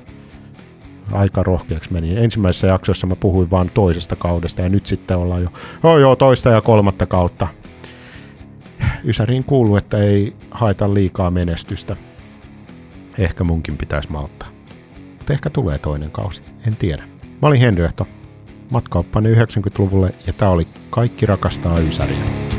B: Aika rohkeaksi meni. Ensimmäisessä jaksossa mä puhuin vain toisesta kaudesta ja nyt sitten ollaan jo, joo joo, toista ja kolmatta kautta. Ysäriin kuuluu, että ei haeta liikaa menestystä. Ehkä munkin pitäisi malttaa. Mutta ehkä tulee toinen kausi, en tiedä. Mä olin Henry Ehto, matkauppani 90-luvulle ja tää oli Kaikki rakastaa Ysäriä.